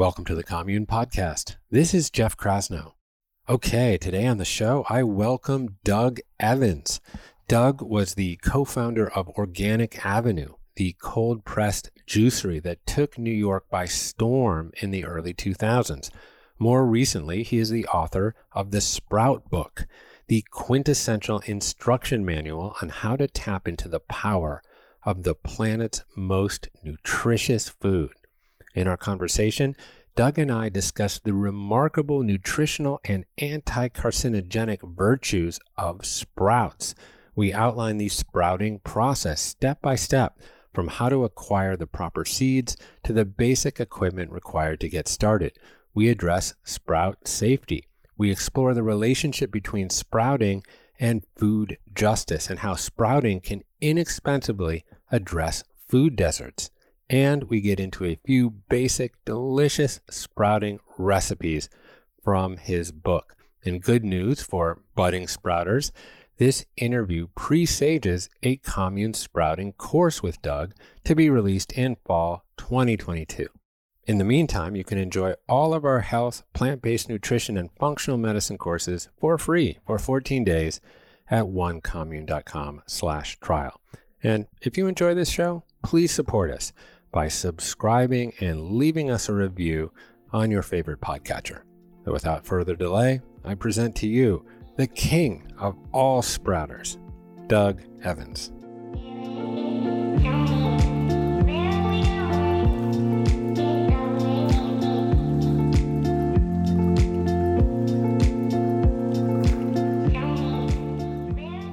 Welcome to the Commune Podcast. This is Jeff Krasnow. Okay, today on the show, I welcome Doug Evans. Doug was the co founder of Organic Avenue, the cold pressed juicery that took New York by storm in the early 2000s. More recently, he is the author of the Sprout Book, the quintessential instruction manual on how to tap into the power of the planet's most nutritious food. In our conversation, Doug and I discussed the remarkable nutritional and anti carcinogenic virtues of sprouts. We outline the sprouting process step by step, from how to acquire the proper seeds to the basic equipment required to get started. We address sprout safety. We explore the relationship between sprouting and food justice and how sprouting can inexpensively address food deserts and we get into a few basic, delicious sprouting recipes from his book. And good news for budding sprouters this interview presages a commune sprouting course with Doug to be released in fall 2022. In the meantime, you can enjoy all of our health, plant based nutrition, and functional medicine courses for free for 14 days at onecommune.com slash trial. And if you enjoy this show, please support us by subscribing and leaving us a review on your favorite podcatcher. So without further delay, I present to you the king of all sprouters, Doug Evans.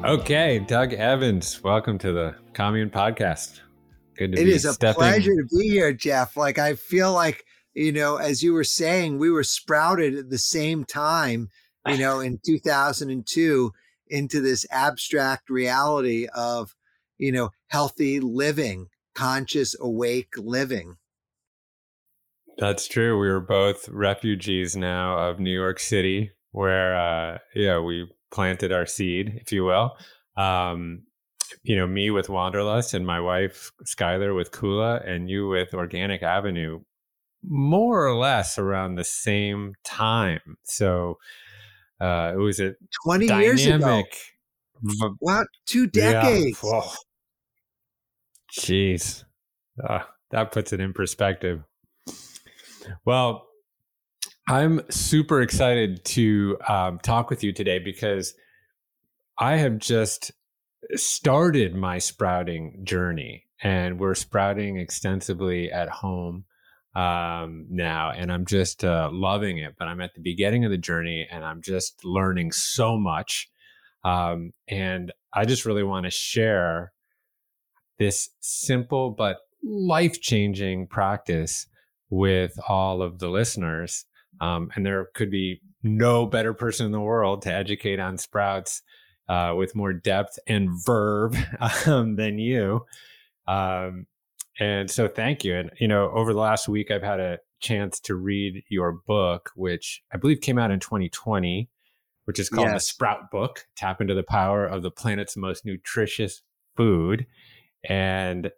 Okay, Doug Evans, welcome to the Commune Podcast. Good to it is a stepping. pleasure to be here, Jeff. Like I feel like you know, as you were saying, we were sprouted at the same time. You know, in 2002 into this abstract reality of you know healthy living, conscious, awake living. That's true. We were both refugees now of New York City, where uh, yeah, we planted our seed, if you will. Um, you know, me with Wanderlust and my wife Schuyler with Kula and you with Organic Avenue more or less around the same time. So uh it was a 20 years ago. Wow, two decades. Yeah. Jeez. Uh, that puts it in perspective. Well, I'm super excited to um, talk with you today because I have just started my sprouting journey and we're sprouting extensively at home um, now and i'm just uh, loving it but i'm at the beginning of the journey and i'm just learning so much um, and i just really want to share this simple but life-changing practice with all of the listeners um, and there could be no better person in the world to educate on sprouts uh, with more depth and verb um, than you. Um, and so thank you. And, you know, over the last week, I've had a chance to read your book, which I believe came out in 2020, which is called yes. the Sprout Book Tap into the Power of the Planet's Most Nutritious Food. And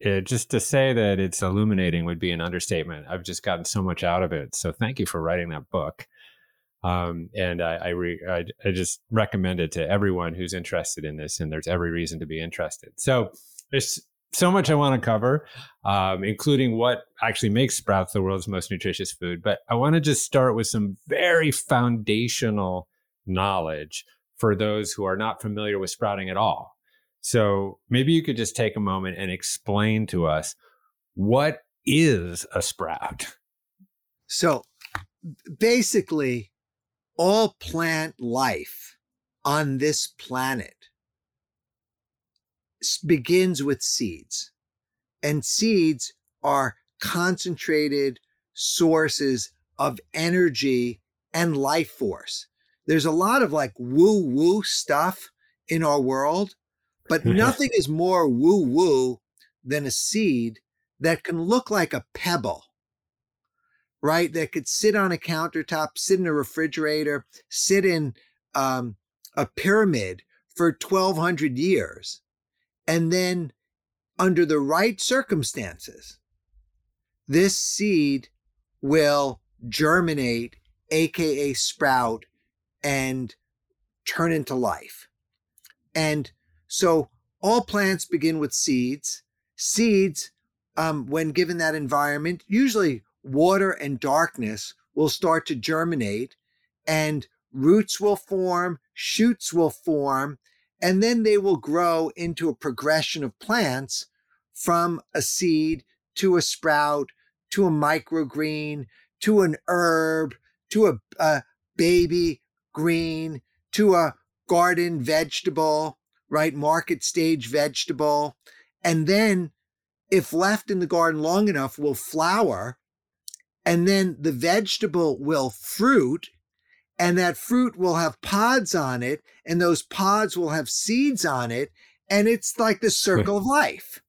it, just to say that it's illuminating would be an understatement. I've just gotten so much out of it. So thank you for writing that book. Um, and I, I, re, I, I, just recommend it to everyone who's interested in this, and there's every reason to be interested. So there's so much I want to cover, um, including what actually makes sprouts the world's most nutritious food. But I want to just start with some very foundational knowledge for those who are not familiar with sprouting at all. So maybe you could just take a moment and explain to us what is a sprout. So basically, all plant life on this planet begins with seeds. And seeds are concentrated sources of energy and life force. There's a lot of like woo woo stuff in our world, but nothing is more woo woo than a seed that can look like a pebble, right? That could sit on a countertop, sit in a refrigerator, sit in um, a pyramid for 1200 years. And then, under the right circumstances, this seed will germinate, AKA sprout, and turn into life. And so all plants begin with seeds. Seeds, um, when given that environment, usually water and darkness will start to germinate and roots will form, shoots will form, and then they will grow into a progression of plants from a seed to a sprout to a microgreen to an herb to a, a baby green to a garden vegetable right? Market stage vegetable. And then, if left in the garden long enough, will flower. And then the vegetable will fruit. And that fruit will have pods on it. And those pods will have seeds on it. And it's like the circle of life.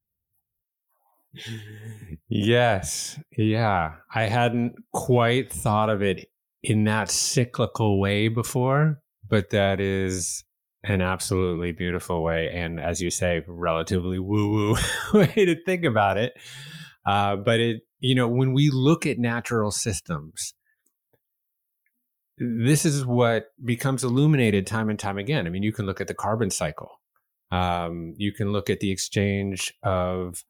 Yes. Yeah. I hadn't quite thought of it in that cyclical way before, but that is an absolutely beautiful way, and as you say, relatively woo woo way to think about it. Uh, but it, you know, when we look at natural systems, this is what becomes illuminated time and time again. I mean, you can look at the carbon cycle. Um, you can look at the exchange of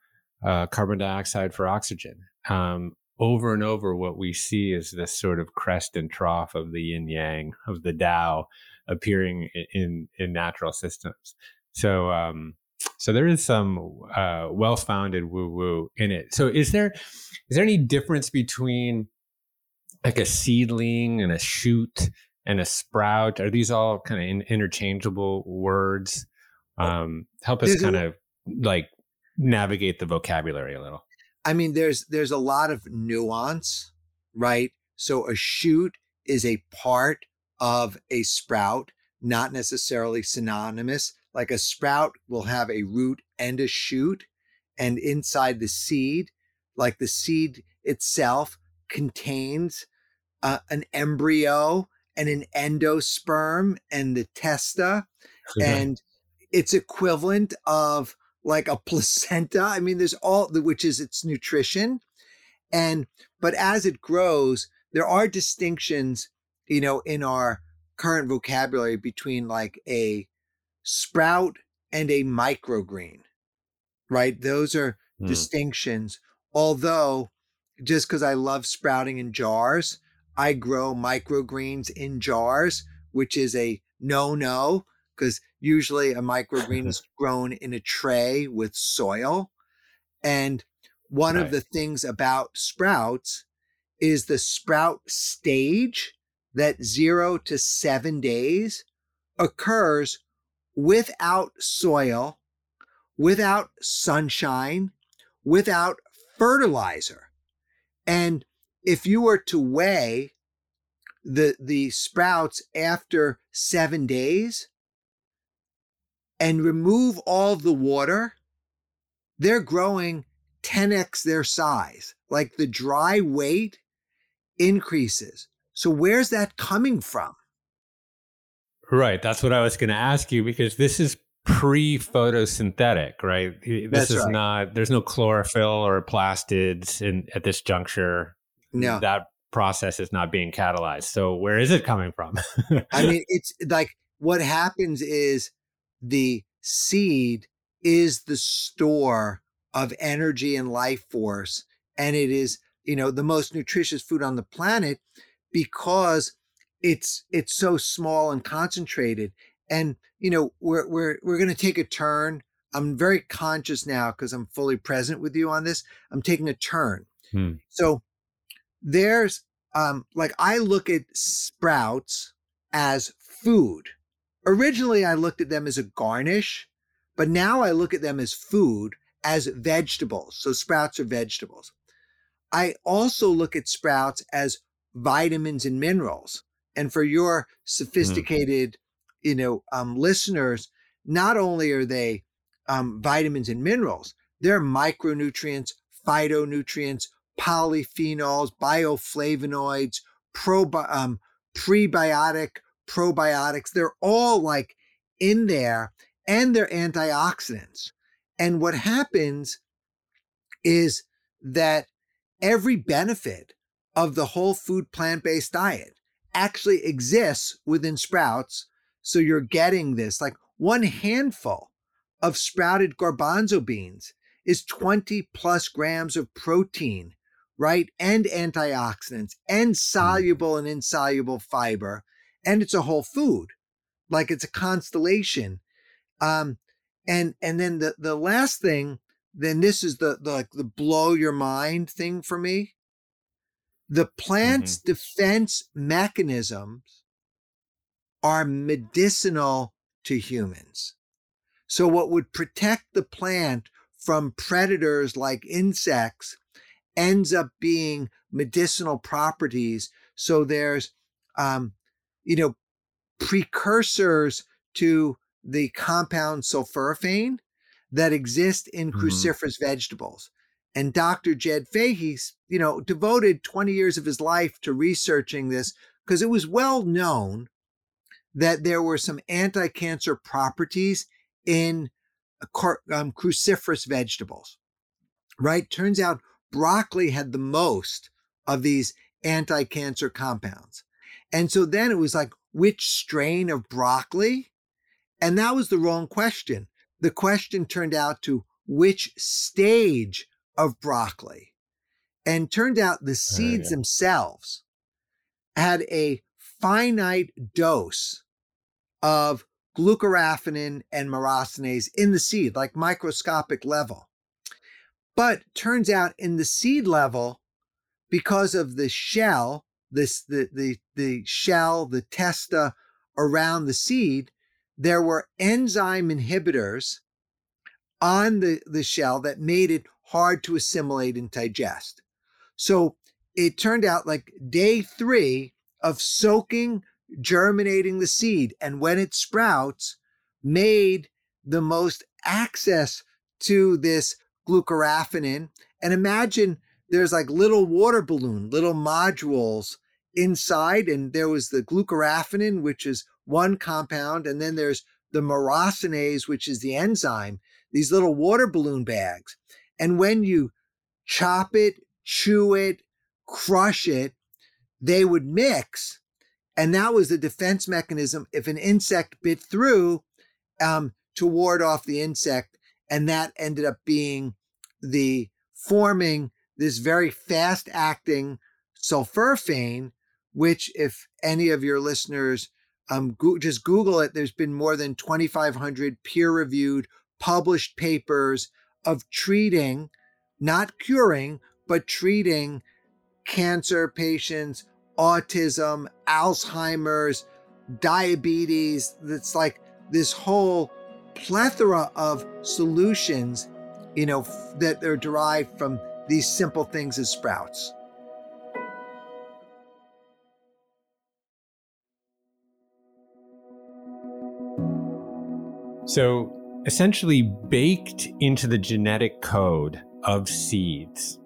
uh, carbon dioxide for oxygen. Um, over and over, what we see is this sort of crest and trough of the yin yang of the Tao appearing in in natural systems. So um, so there is some uh, well founded woo woo in it. So is there is there any difference between like a seedling and a shoot and a sprout? Are these all kind of in, interchangeable words? Um, help us kind of like navigate the vocabulary a little. I mean, there's there's a lot of nuance, right? So a shoot is a part of a sprout, not necessarily synonymous. Like a sprout will have a root and a shoot, and inside the seed, like the seed itself contains uh, an embryo and an endosperm and the testa, and it's equivalent of like a placenta. I mean, there's all which is its nutrition, and but as it grows, there are distinctions you know, in our current vocabulary between like a sprout and a microgreen, right? Those are mm. distinctions. Although, just because I love sprouting in jars, I grow microgreens in jars, which is a no no, because usually a microgreen is grown in a tray with soil. And one right. of the things about sprouts is the sprout stage that zero to seven days occurs without soil, without sunshine, without fertilizer. And if you were to weigh the, the sprouts after seven days and remove all the water they're growing 10x their size. Like the dry weight increases. So where's that coming from? Right. That's what I was going to ask you because this is pre photosynthetic, right? This That's is right. not, there's no chlorophyll or plastids in, at this juncture. No. That process is not being catalyzed. So where is it coming from? I mean, it's like what happens is the seed is the store of energy and life force. And it is, you know, the most nutritious food on the planet because it's it's so small and concentrated. And, you know, we're we're we're gonna take a turn. I'm very conscious now because I'm fully present with you on this. I'm taking a turn. Hmm. So there's um like I look at sprouts as food. Originally I looked at them as a garnish, but now I look at them as food as vegetables. So sprouts are vegetables. I also look at sprouts as vitamins and minerals. And for your mm. sophisticated, mm. you know, um, listeners, not only are they um, vitamins and minerals, they're micronutrients, phytonutrients, polyphenols, bioflavonoids, probi- um, prebiotic, probiotics. They're all like in there and they're antioxidants. And what happens is that every benefit of the whole food plant based diet actually exists within sprouts. So you're getting this like one handful of sprouted garbanzo beans is 20 plus grams of protein, right? And antioxidants and hmm. soluble and insoluble fiber. And it's a whole food, like it's a constellation. Um, and and then the the last thing then this is the the like the blow your mind thing for me the plant's mm-hmm. defense mechanisms are medicinal to humans so what would protect the plant from predators like insects ends up being medicinal properties so there's um you know precursors to the compound sulforaphane that exist in mm-hmm. cruciferous vegetables. And Dr. Jed Fahey, you know, devoted 20 years of his life to researching this because it was well known that there were some anti-cancer properties in um, cruciferous vegetables. Right? Turns out broccoli had the most of these anti-cancer compounds. And so then it was like, which strain of broccoli and that was the wrong question. The question turned out to which stage of broccoli. And turned out the seeds yeah. themselves had a finite dose of glucoraphanin and myrosinase in the seed, like microscopic level. But turns out in the seed level, because of the shell, this the the the shell, the testa around the seed, there were enzyme inhibitors on the, the shell that made it hard to assimilate and digest. So it turned out like day three of soaking, germinating the seed, and when it sprouts, made the most access to this glucoraphanin. And imagine there's like little water balloon, little modules inside, and there was the glucoraphanin, which is one compound, and then there's the myrosinase, which is the enzyme, these little water balloon bags. And when you chop it, chew it, crush it, they would mix. And that was the defense mechanism if an insect bit through um, to ward off the insect. And that ended up being the forming this very fast acting sulforaphane, which, if any of your listeners um, go- just Google it. There's been more than 2,500 peer reviewed published papers of treating, not curing, but treating cancer patients, autism, Alzheimer's, diabetes. That's like this whole plethora of solutions, you know, that are derived from these simple things as sprouts. So essentially baked into the genetic code of seeds.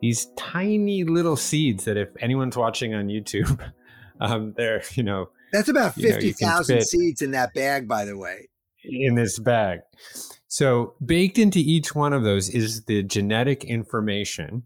These tiny little seeds that, if anyone's watching on YouTube, um, they're, you know, that's about 50,000 seeds in that bag, by the way. In this bag. So, baked into each one of those is the genetic information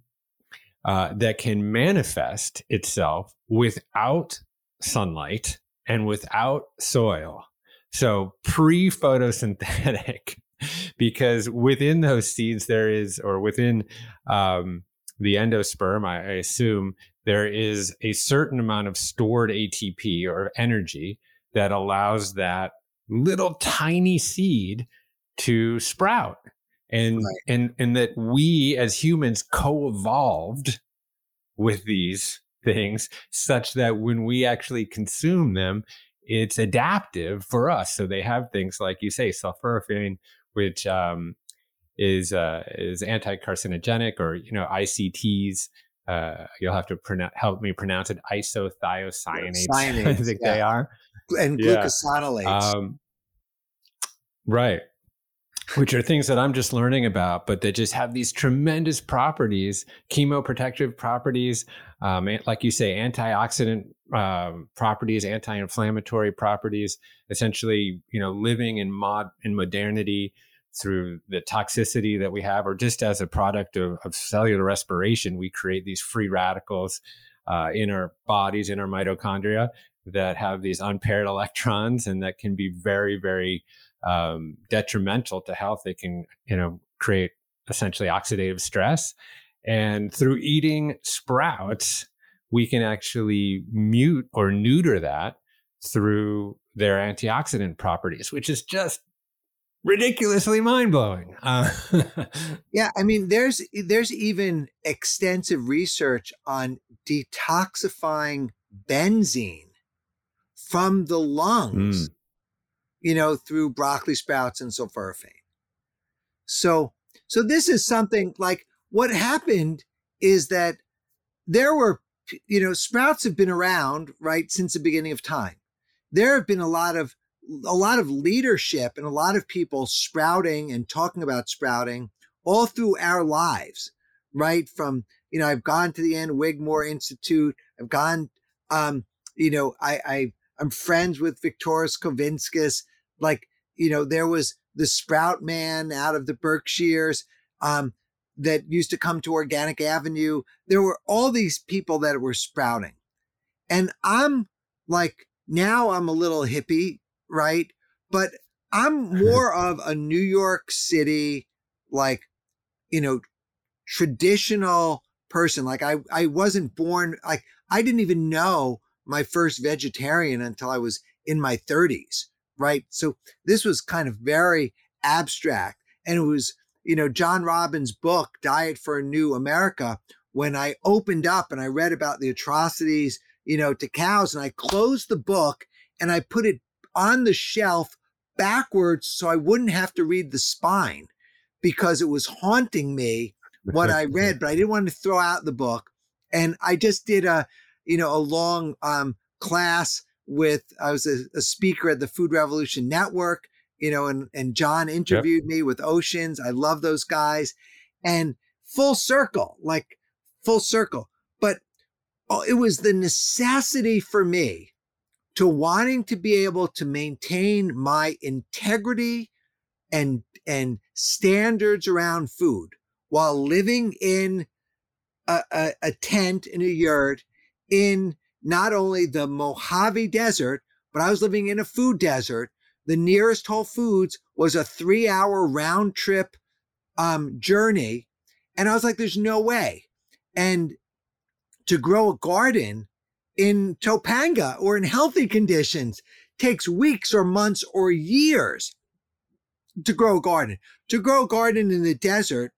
uh, that can manifest itself without sunlight and without soil. So pre photosynthetic, because within those seeds, there is, or within um, the endosperm, I, I assume, there is a certain amount of stored ATP or energy that allows that little tiny seed to sprout and right. and and that we as humans co-evolved with these things such that when we actually consume them it's adaptive for us so they have things like you say sulforaphane which um, is uh, is anti-carcinogenic or you know ICTs uh, you'll have to help me pronounce it isothiocyanates I think yeah. they are and glucosinolates yeah. um, right which are things that I'm just learning about, but that just have these tremendous properties, chemoprotective properties, um, like you say, antioxidant um, properties, anti-inflammatory properties. Essentially, you know, living in mod in modernity through the toxicity that we have, or just as a product of, of cellular respiration, we create these free radicals uh, in our bodies, in our mitochondria, that have these unpaired electrons, and that can be very, very um, detrimental to health. They can, you know, create essentially oxidative stress. And through eating sprouts, we can actually mute or neuter that through their antioxidant properties, which is just ridiculously mind blowing. Uh, yeah, I mean, there's there's even extensive research on detoxifying benzene from the lungs. Mm you know, through broccoli sprouts and sulforaphane. So, so this is something like what happened is that there were, you know, sprouts have been around, right, since the beginning of time. There have been a lot of, a lot of leadership and a lot of people sprouting and talking about sprouting all through our lives, right? From, you know, I've gone to the Ann Wigmore Institute. I've gone, um, you know, I, I, I'm friends with Viktoras Kulvinskas like, you know, there was the sprout man out of the Berkshires um, that used to come to Organic Avenue. There were all these people that were sprouting. And I'm like, now I'm a little hippie, right? But I'm more of a New York City, like, you know, traditional person. Like I, I wasn't born, like I didn't even know my first vegetarian until I was in my 30s right? So this was kind of very abstract. And it was, you know, John Robbins' book, Diet for a New America, when I opened up and I read about the atrocities, you know, to cows, and I closed the book and I put it on the shelf backwards so I wouldn't have to read the spine because it was haunting me what I read, but I didn't want to throw out the book. And I just did a, you know, a long um, class with I was a, a, speaker at the Food Revolution Network, you know, and and John interviewed yep. me with Oceans. I love those guys, and full circle, like full circle. But oh, it was the necessity for me to wanting to be able to maintain my integrity and and standards around food while living in a, a, a tent in a yurt in not only the Mojave Desert, but I was living in a food desert. The nearest Whole Foods was a three hour round trip um, journey. And I was like, there's no way. And to grow a garden in Topanga or in healthy conditions takes weeks or months or years to grow a garden. To grow a garden in the desert,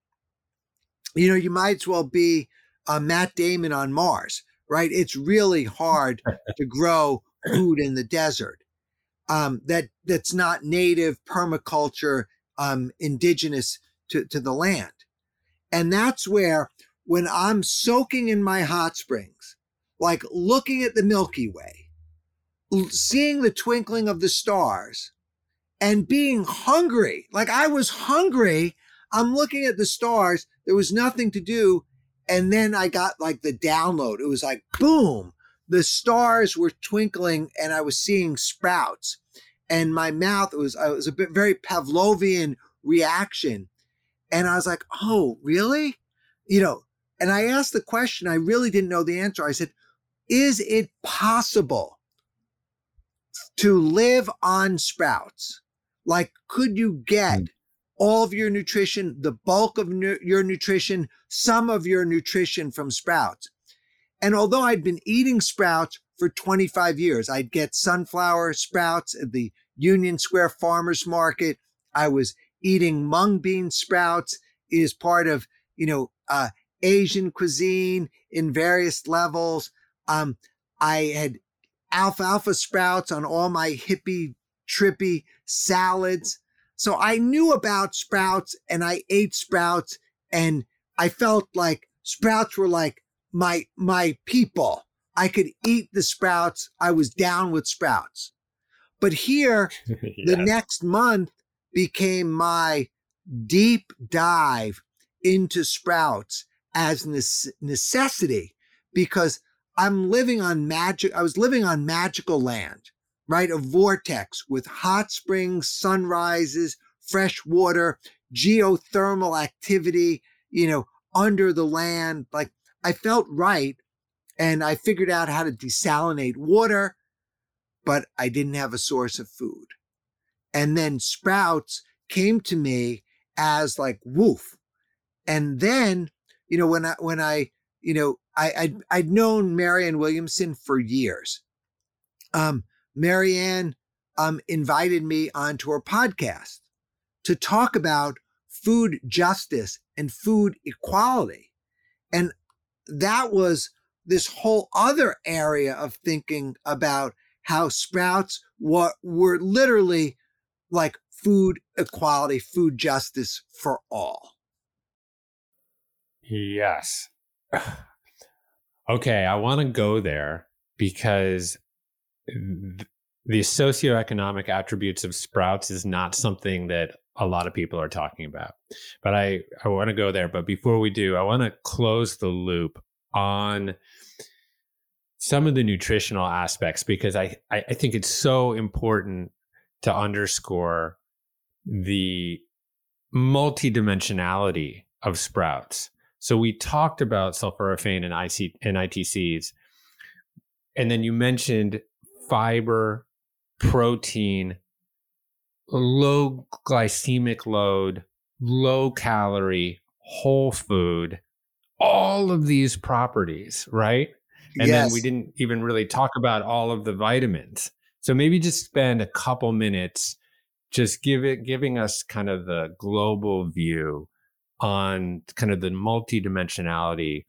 you know, you might as well be uh, Matt Damon on Mars right? It's really hard to grow food in the desert. Um, that that's not native permaculture, um, indigenous to, to the land. And that's where when I'm soaking in my hot springs, like looking at the Milky Way, seeing the twinkling of the stars, and being hungry. Like I was hungry. I'm looking at the stars. There was nothing to do. And then I got like the download. It was like, boom, the stars were twinkling and I was seeing sprouts. And my mouth was, it was a bit very Pavlovian reaction. And I was like, oh, really? You know, and I asked the question, I really didn't know the answer. I said, is it possible to live on sprouts? Like, could you get hmm. all of your nutrition, the bulk of nu- your nutrition, some of your nutrition from sprouts? And although I'd been eating sprouts for 25 years, I'd get sunflower sprouts at the Union Square Farmers Market. I was eating mung bean sprouts is part of, you know, uh, Asian cuisine in various levels. Um, I had alfalfa sprouts on all my hippie, trippy salads. So I knew about sprouts and I ate sprouts and I felt like sprouts were like my, my people. I could eat the sprouts. I was down with sprouts. But here, yes. the next month became my deep dive into sprouts as necessity because I'm living on magic. I was living on magical land, right? A vortex with hot springs, sunrises, fresh water, geothermal activity, you know, under the land. Like I felt right. And I figured out how to desalinate water, but I didn't have a source of food. And then sprouts came to me as like woof. And then, you know, when I, when I, you know, I, I'd, I'd known Marianne Williamson for years. Um, Marianne um, invited me onto her podcast to talk about food justice and food equality. And that was this whole other area of thinking about how sprouts were, were literally like food equality, food justice for all. Yes. okay, I want to go there because the socioeconomic attributes of sprouts is not something that a lot of people are talking about. But I, I want to go there. But before we do, I want to close the loop on some of the nutritional aspects because I, I, I think it's so important to underscore the multidimensionality of sprouts. So we talked about sulforaphane and, IC, and ITCs. And then you mentioned fiber, protein, low glycemic load, low calorie, whole food, all of these properties, right? And yes. then we didn't even really talk about all of the vitamins. So maybe just spend a couple minutes just give it giving us kind of the global view on kind of the multidimensionality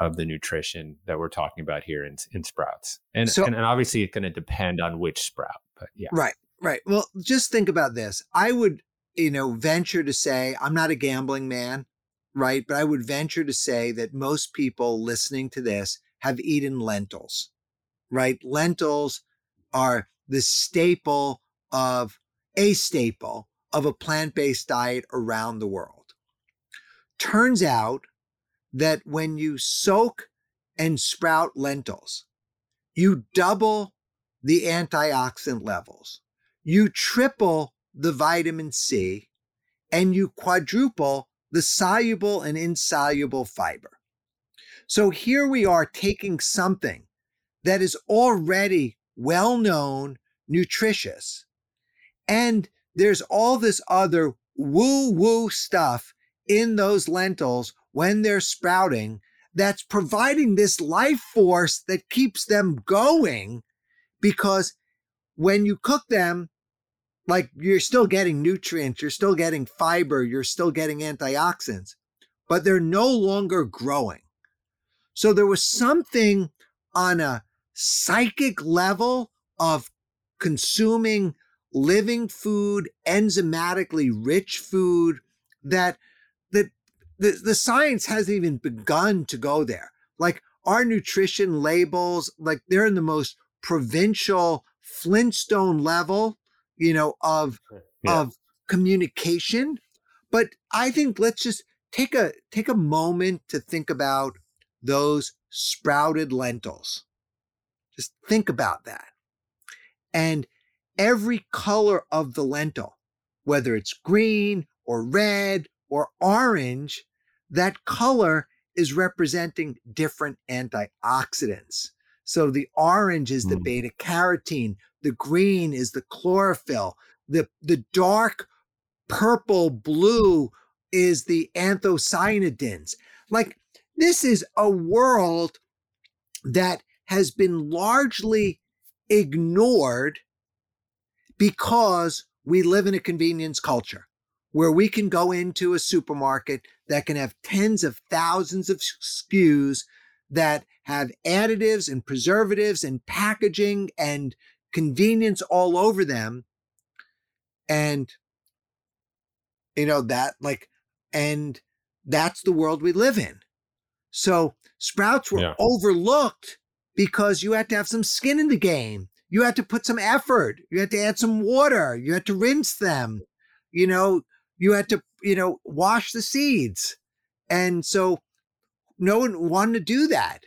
of the nutrition that we're talking about here in, in sprouts. And, so, and, and obviously it's going to depend on which sprout, but yeah. Right, right. Well, just think about this. I would, you know, venture to say I'm not a gambling man, right? But I would venture to say that most people listening to this have eaten lentils, right? Lentils are the staple of a staple of a plant based diet around the world. Turns out that when you soak and sprout lentils, you double the antioxidant levels, you triple the vitamin C, and you quadruple the soluble and insoluble fiber. So here we are taking something that is already well known, nutritious, and there's all this other woo woo stuff in those lentils when they're sprouting that's providing this life force that keeps them going because when you cook them, like you're still getting nutrients, you're still getting fiber, you're still getting antioxidants, but they're no longer growing. So there was something on a psychic level of consuming living food, enzymatically rich food that that the, the science hasn't even begun to go there. Like our nutrition labels, like they're in the most provincial Flintstone level, you know, of yeah. of communication. But I think let's just take a take a moment to think about those sprouted lentils. Just think about that. And every color of the lentil, whether it's green or red or orange, that color is representing different antioxidants. So the orange is the mm. beta carotene, the green is the chlorophyll, the, the dark purple blue is the anthocyanidins. Like this is a world that has been largely ignored because we live in a convenience culture where we can go into a supermarket that can have tens of thousands of SKUs that have additives and preservatives and packaging and convenience all over them. And, you know, that like, and that's the world we live in. So sprouts were yeah. overlooked because you had to have some skin in the game. You had to put some effort. You had to add some water. You had to rinse them. You know, you had to, you know, wash the seeds. And so no one wanted to do that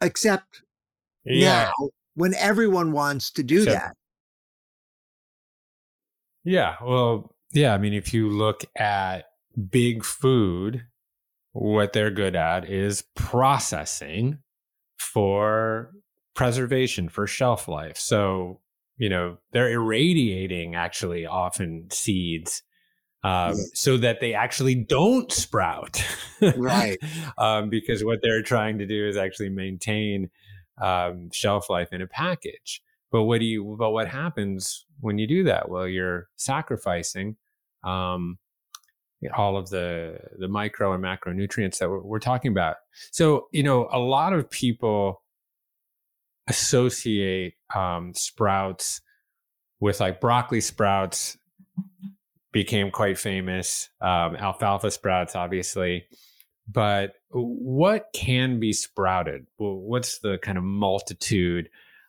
except yeah. now when everyone wants to do except, that. Yeah. Well, yeah. I mean, if you look at big food, what they're good at is processing for preservation, for shelf life. So, you know, they're irradiating actually often seeds um, yes. so that they actually don't sprout. right. um, because what they're trying to do is actually maintain um, shelf life in a package. But what do you? But what happens when you do that? Well, you're sacrificing um, all of the the micro and macronutrients that we're, we're talking about. So you know, a lot of people associate um, sprouts with like broccoli sprouts became quite famous. Um, alfalfa sprouts, obviously. But what can be sprouted? What's the kind of multitude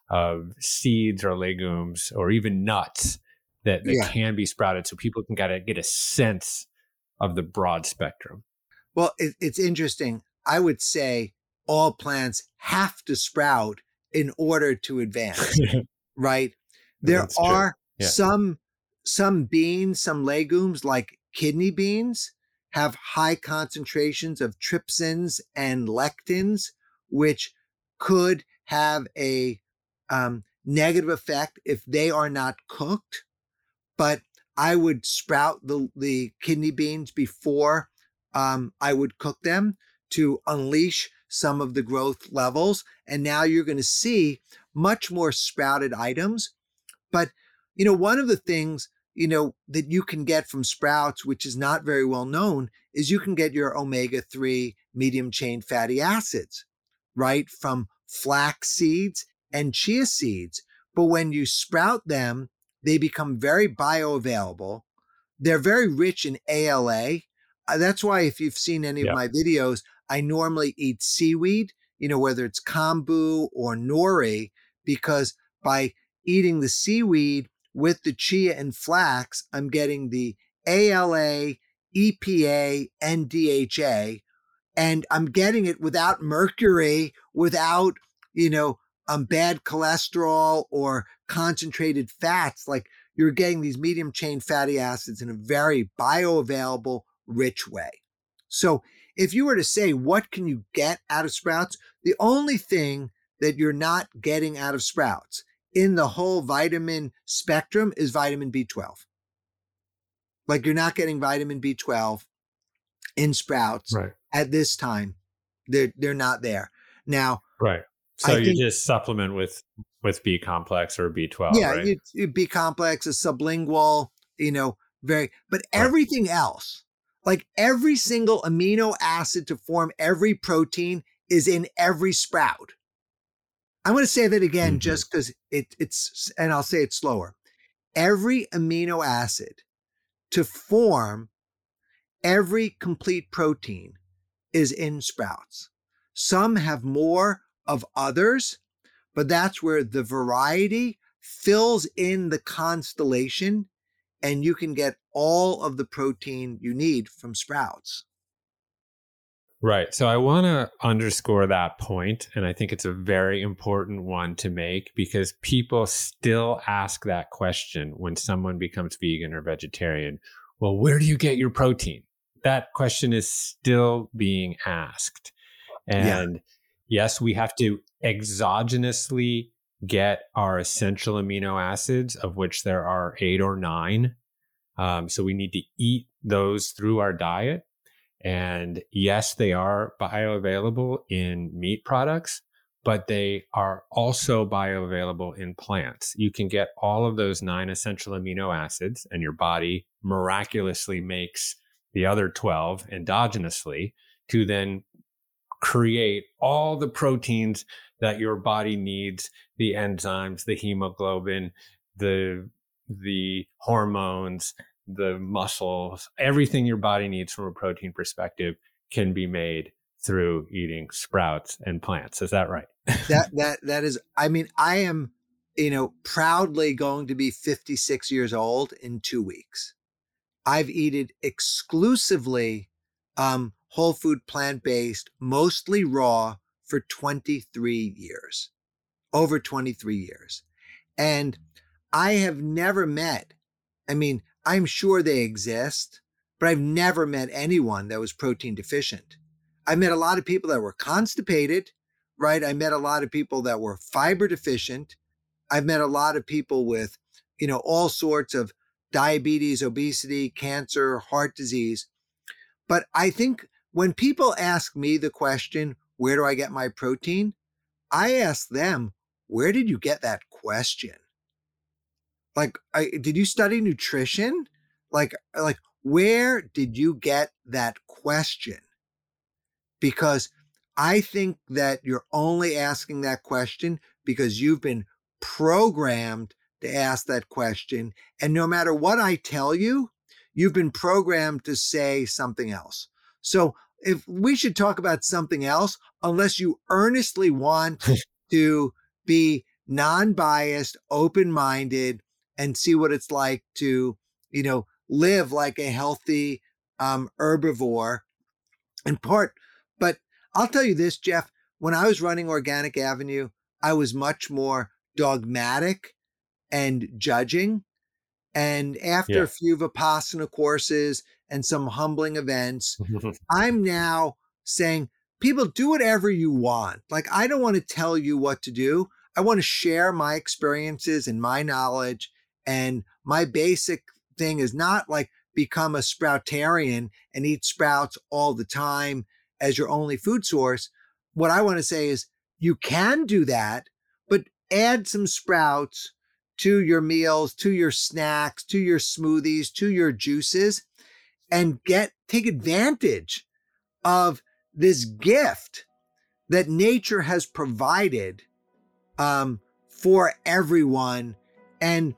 of seeds or legumes or even nuts that, that yeah. can be sprouted so people can kind of get a sense of the broad spectrum? Well, it, it's interesting. I would say all plants have to sprout in order to advance, right? There That's are yeah. some some beans, some legumes like kidney beans have high concentrations of trypsins and lectins, which could have a um, negative effect if they are not cooked. But I would sprout the, the kidney beans before um, I would cook them to unleash some of the growth levels. And now you're going to see much more sprouted items. But, you know, one of the things you know, that you can get from sprouts, which is not very well known, is you can get your omega 3 medium chain fatty acids, right? From flax seeds and chia seeds. But when you sprout them, they become very bioavailable. They're very rich in ALA. Uh, that's why, if you've seen any yeah. of my videos, I normally eat seaweed, you know, whether it's kombu or nori, because by eating the seaweed, with the chia and flax, I'm getting the ALA, EPA, and DHA, and I'm getting it without mercury, without, you know, um, bad cholesterol or concentrated fats. Like you're getting these medium chain fatty acids in a very bioavailable, rich way. So if you were to say, what can you get out of sprouts? The only thing that you're not getting out of sprouts in the whole vitamin spectrum is vitamin B12. Like you're not getting vitamin B12 in sprouts right. at this time. They're they're not there. Now Right. So I you think, just supplement with with B complex or B12. Yeah, right? you, you B complex is sublingual, you know, very but everything right. else, like every single amino acid to form every protein is in every sprout. I'm going to say that again mm-hmm. just because it, it's, and I'll say it slower. Every amino acid to form every complete protein is in sprouts. Some have more of others, but that's where the variety fills in the constellation and you can get all of the protein you need from sprouts. Right. So I want to underscore that point, and I think it's a very important one to make because people still ask that question when someone becomes vegan or vegetarian. Well, where do you get your protein? That question is still being asked. And yeah. yes, we have to exogenously get our essential amino acids, of which there are eight or nine. Um, so we need to eat those through our diet. And yes, they are bioavailable in meat products, but they are also bioavailable in plants. You can get all of those nine essential amino acids, and your body miraculously makes the other 12 endogenously to then create all the proteins that your body needs the enzymes the hemoglobin the the hormones the muscles everything your body needs from a protein perspective can be made through eating sprouts and plants is that right that that that is i mean i am you know proudly going to be 56 years old in 2 weeks i've eaten exclusively um whole food plant based, mostly raw for 23 years, over 23 years. And I have never met, I mean, I'm sure they exist, but I've never met anyone that was protein deficient. I met a lot of people that were constipated, right? I met a lot of people that were fiber deficient. I've met a lot of people with, you know, all sorts of diabetes, obesity, cancer, heart disease. But I think when people ask me the question, where do I get my protein? I ask them, where did you get that question? Like, I, did you study nutrition? Like, uh, like, where did you get that question? Because I think that you're only asking that question because you've been programmed to ask that question. And no matter what I tell you, you've been programmed to say something else. So if we should talk about something else, unless you earnestly want to be non-biased, open-minded, and see what it's like to, you know, live like a healthy um, herbivore. In part, but I'll tell you this, Jeff. When I was running Organic Avenue, I was much more dogmatic and judging. And after yeah. a few Vipassana courses and some humbling events. I'm now saying, people, do whatever you want. Like, I don't want to tell you what to do. I want to share my experiences and my knowledge. And my basic thing is not like become a sproutarian and eat sprouts all the time as your only food source. What I want to say is you can do that, but add some sprouts to your meals, to your snacks, to your smoothies, to your juices and get take advantage of this gift that nature has provided um, for everyone and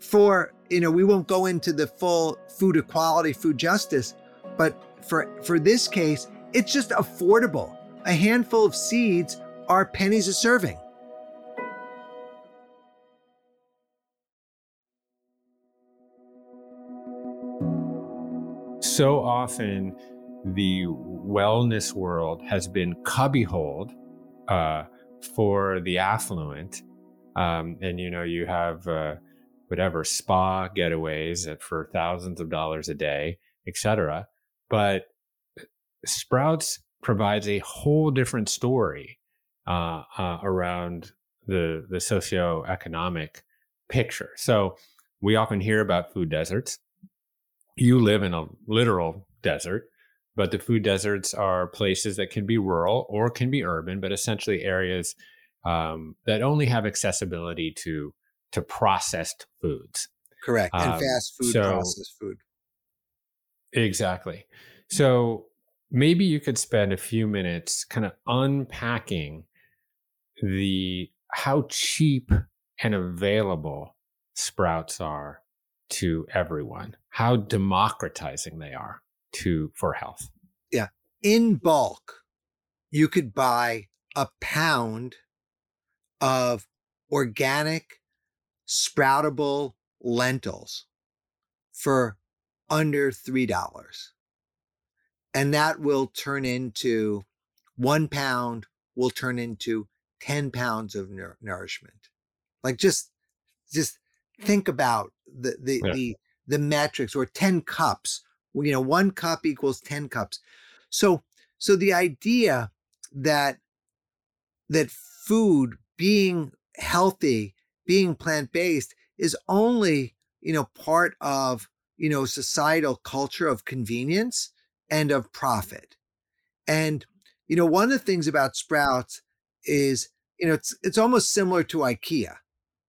for you know we won't go into the full food equality food justice but for for this case it's just affordable a handful of seeds are pennies a serving so often the wellness world has been cubbyholed uh, for the affluent. Um, and, you know, you have uh, whatever spa getaways for thousands of dollars a day, etc. But Sprouts provides a whole different story uh, uh, around the the socioeconomic picture. So we often hear about food deserts you live in a literal desert, but the food deserts are places that can be rural or can be urban, but essentially areas um, that only have accessibility to to processed foods. Correct, and um, fast food, so, processed food. Exactly. So maybe you could spend a few minutes kind of unpacking the how cheap and available sprouts are to everyone, how democratizing they are to for health. Yeah. In bulk, you could buy a pound of organic sproutable lentils for under $3. And that will turn into one pound will turn into 10 pounds of nourishment. Like just, just think about the, the, yeah. the, the metrics or 10 cups, you know, one cup equals 10 cups. So, so the idea that, that food being healthy, being plant-based is only, you know, part of, you know, societal culture of convenience and of profit. And, you know, one of the things about Sprouts is, you know, it's it's almost similar to IKEA,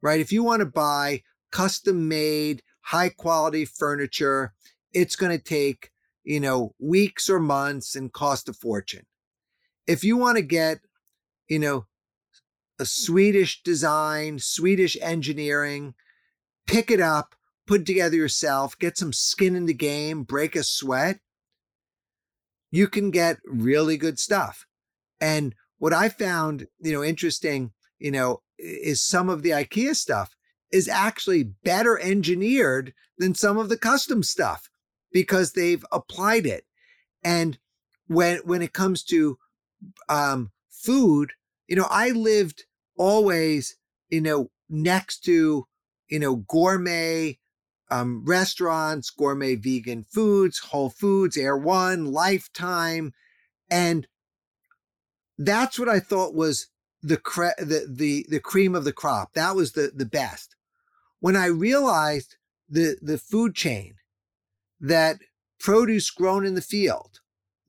right? If you want to buy custom made, high quality furniture, it's going to take, you know, weeks or months and cost a fortune. If you want to get, you know, a Swedish design, Swedish engineering, pick it up, put it together yourself, get some skin in the game, break a sweat, you can get really good stuff. And what I found, you know, interesting, you know, is some of the IKEA stuff is actually better engineered than some of the custom stuff because they've applied it. And when when it comes to um, food, you know, I lived always, you know, next to, you know, gourmet um, restaurants, gourmet vegan foods, Whole Foods, Erewhon, Lifetime, and that's what I thought was the cre- the the the cream of the crop. That was the the best. When I realized the the food chain that produce grown in the field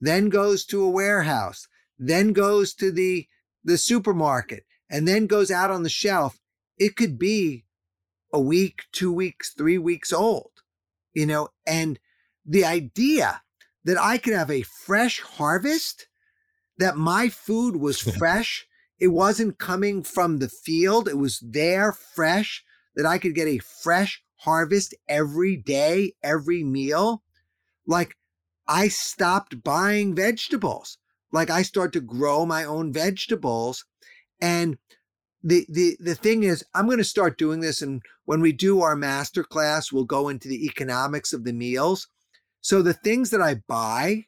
then goes to a warehouse, then goes to the the supermarket, and then goes out on the shelf, it could be a week, two weeks, three weeks old, you know, and the idea that I could have a fresh harvest that my food was fresh. It wasn't coming from the field. It was there fresh, that I could get a fresh harvest every day, every meal. Like I stopped buying vegetables. Like I started to grow my own vegetables. And the, the, the thing is, I'm going to start doing this. And when we do our master class, we'll go into the economics of the meals. So the things that I buy,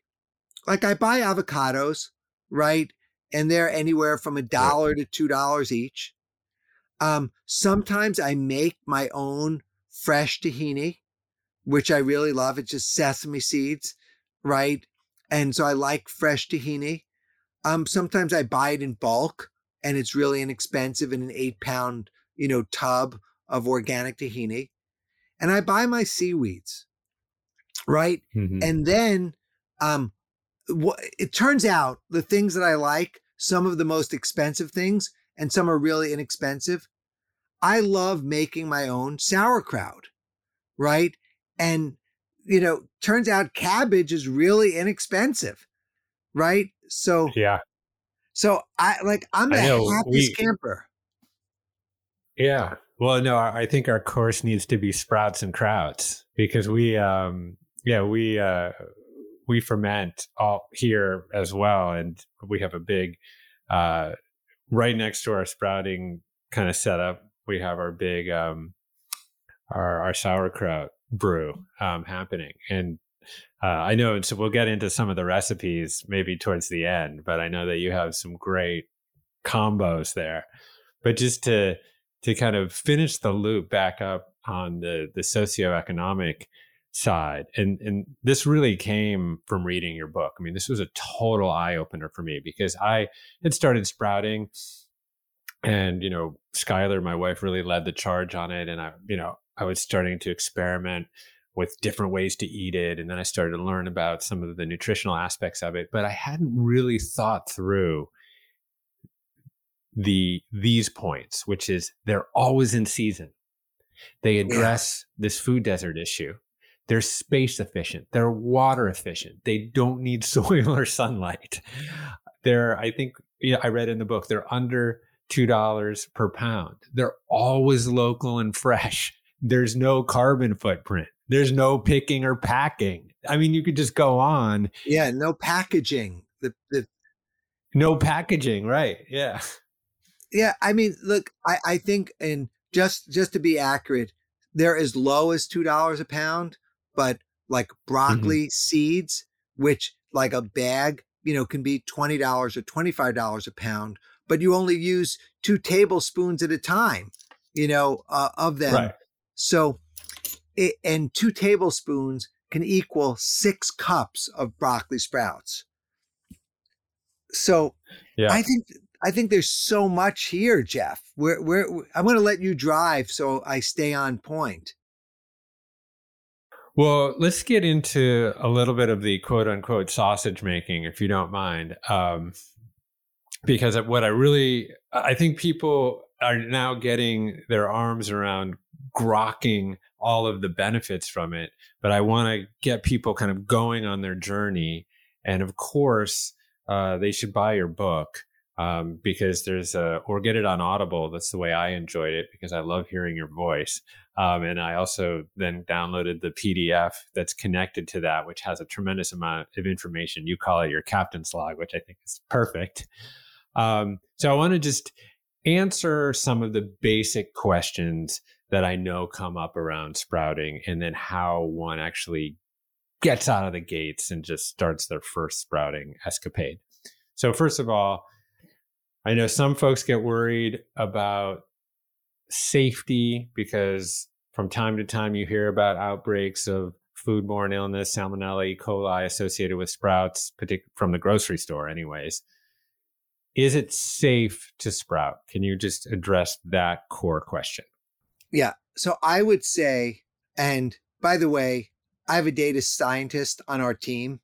like I buy avocados, right? And they're anywhere from a dollar to two dollars each. Um, sometimes I make my own fresh tahini, which I really love. It's just sesame seeds, right? And so I like fresh tahini. Um, sometimes I buy it in bulk and it's really inexpensive in an eight pound, you know, tub of organic tahini. And I buy my seaweeds, right? Mm-hmm. And then um, it turns out the things that I like, some of the most expensive things, and some are really inexpensive. I love making my own sauerkraut, right? And, you know, turns out cabbage is really inexpensive, right? So, yeah. So I like, I'm the happiest we, camper. Yeah. Well, no, I think our course needs to be sprouts and krauts because we, um, yeah, we, uh, we ferment all here as well, and we have a big uh, right next to our sprouting kind of setup. We have our big um, our our sauerkraut brew um, happening, and uh, I know. So we'll get into some of the recipes maybe towards the end, but I know that you have some great combos there. But just to to kind of finish the loop back up on the the socioeconomic side and and this really came from reading your book i mean this was a total eye opener for me because i had started sprouting and you know Schuyler my wife really led the charge on it and i you know i was starting to experiment with different ways to eat it and then i started to learn about some of the nutritional aspects of it but i hadn't really thought through the these points which is they're always in season they address yeah. this food desert issue they're space efficient. They're water efficient. They don't need soil or sunlight. They're, I think, yeah, I read in the book, they're under $2 per pound. They're always local and fresh. There's no carbon footprint. There's no picking or packing. I mean, you could just go on. Yeah, no packaging. The, the no packaging, right? Yeah. Yeah, I mean, look, I, I think and just just to be accurate, they're as low as two dollars a pound, but like broccoli mm-hmm. seeds, which like a bag, you know, can be $20 or $25 a pound, but you only use two tablespoons at a time, you know, uh, of them. Right. So, it, and two tablespoons can equal six cups of broccoli sprouts. So, yeah. I think I think there's so much here, Jeff. Where where I'm going to let you drive so I stay on point. Well, let's get into a little bit of the quote unquote sausage making, if you don't mind. Um, because what I really, I think people are now getting their arms around grokking all of the benefits from it. But I want to get people kind of going on their journey. And of course, uh, they should buy your book um, because there's a, or get it on Audible. That's the way I enjoyed it because I love hearing your voice. Um, and I also then downloaded the PDF that's connected to that, which has a tremendous amount of information. You call it your captain's log, which I think is perfect. Um, so I want to just answer some of the basic questions that I know come up around sprouting and then how one actually gets out of the gates and just starts their first sprouting escapade. So, first of all, I know some folks get worried about safety because from time to time you hear about outbreaks of foodborne illness, salmonella, E. coli associated with sprouts, particularly from the grocery store, anyways. Is it safe to sprout? Can you just address that core question? Yeah. So I would say, and by the way, I have a data scientist on our team,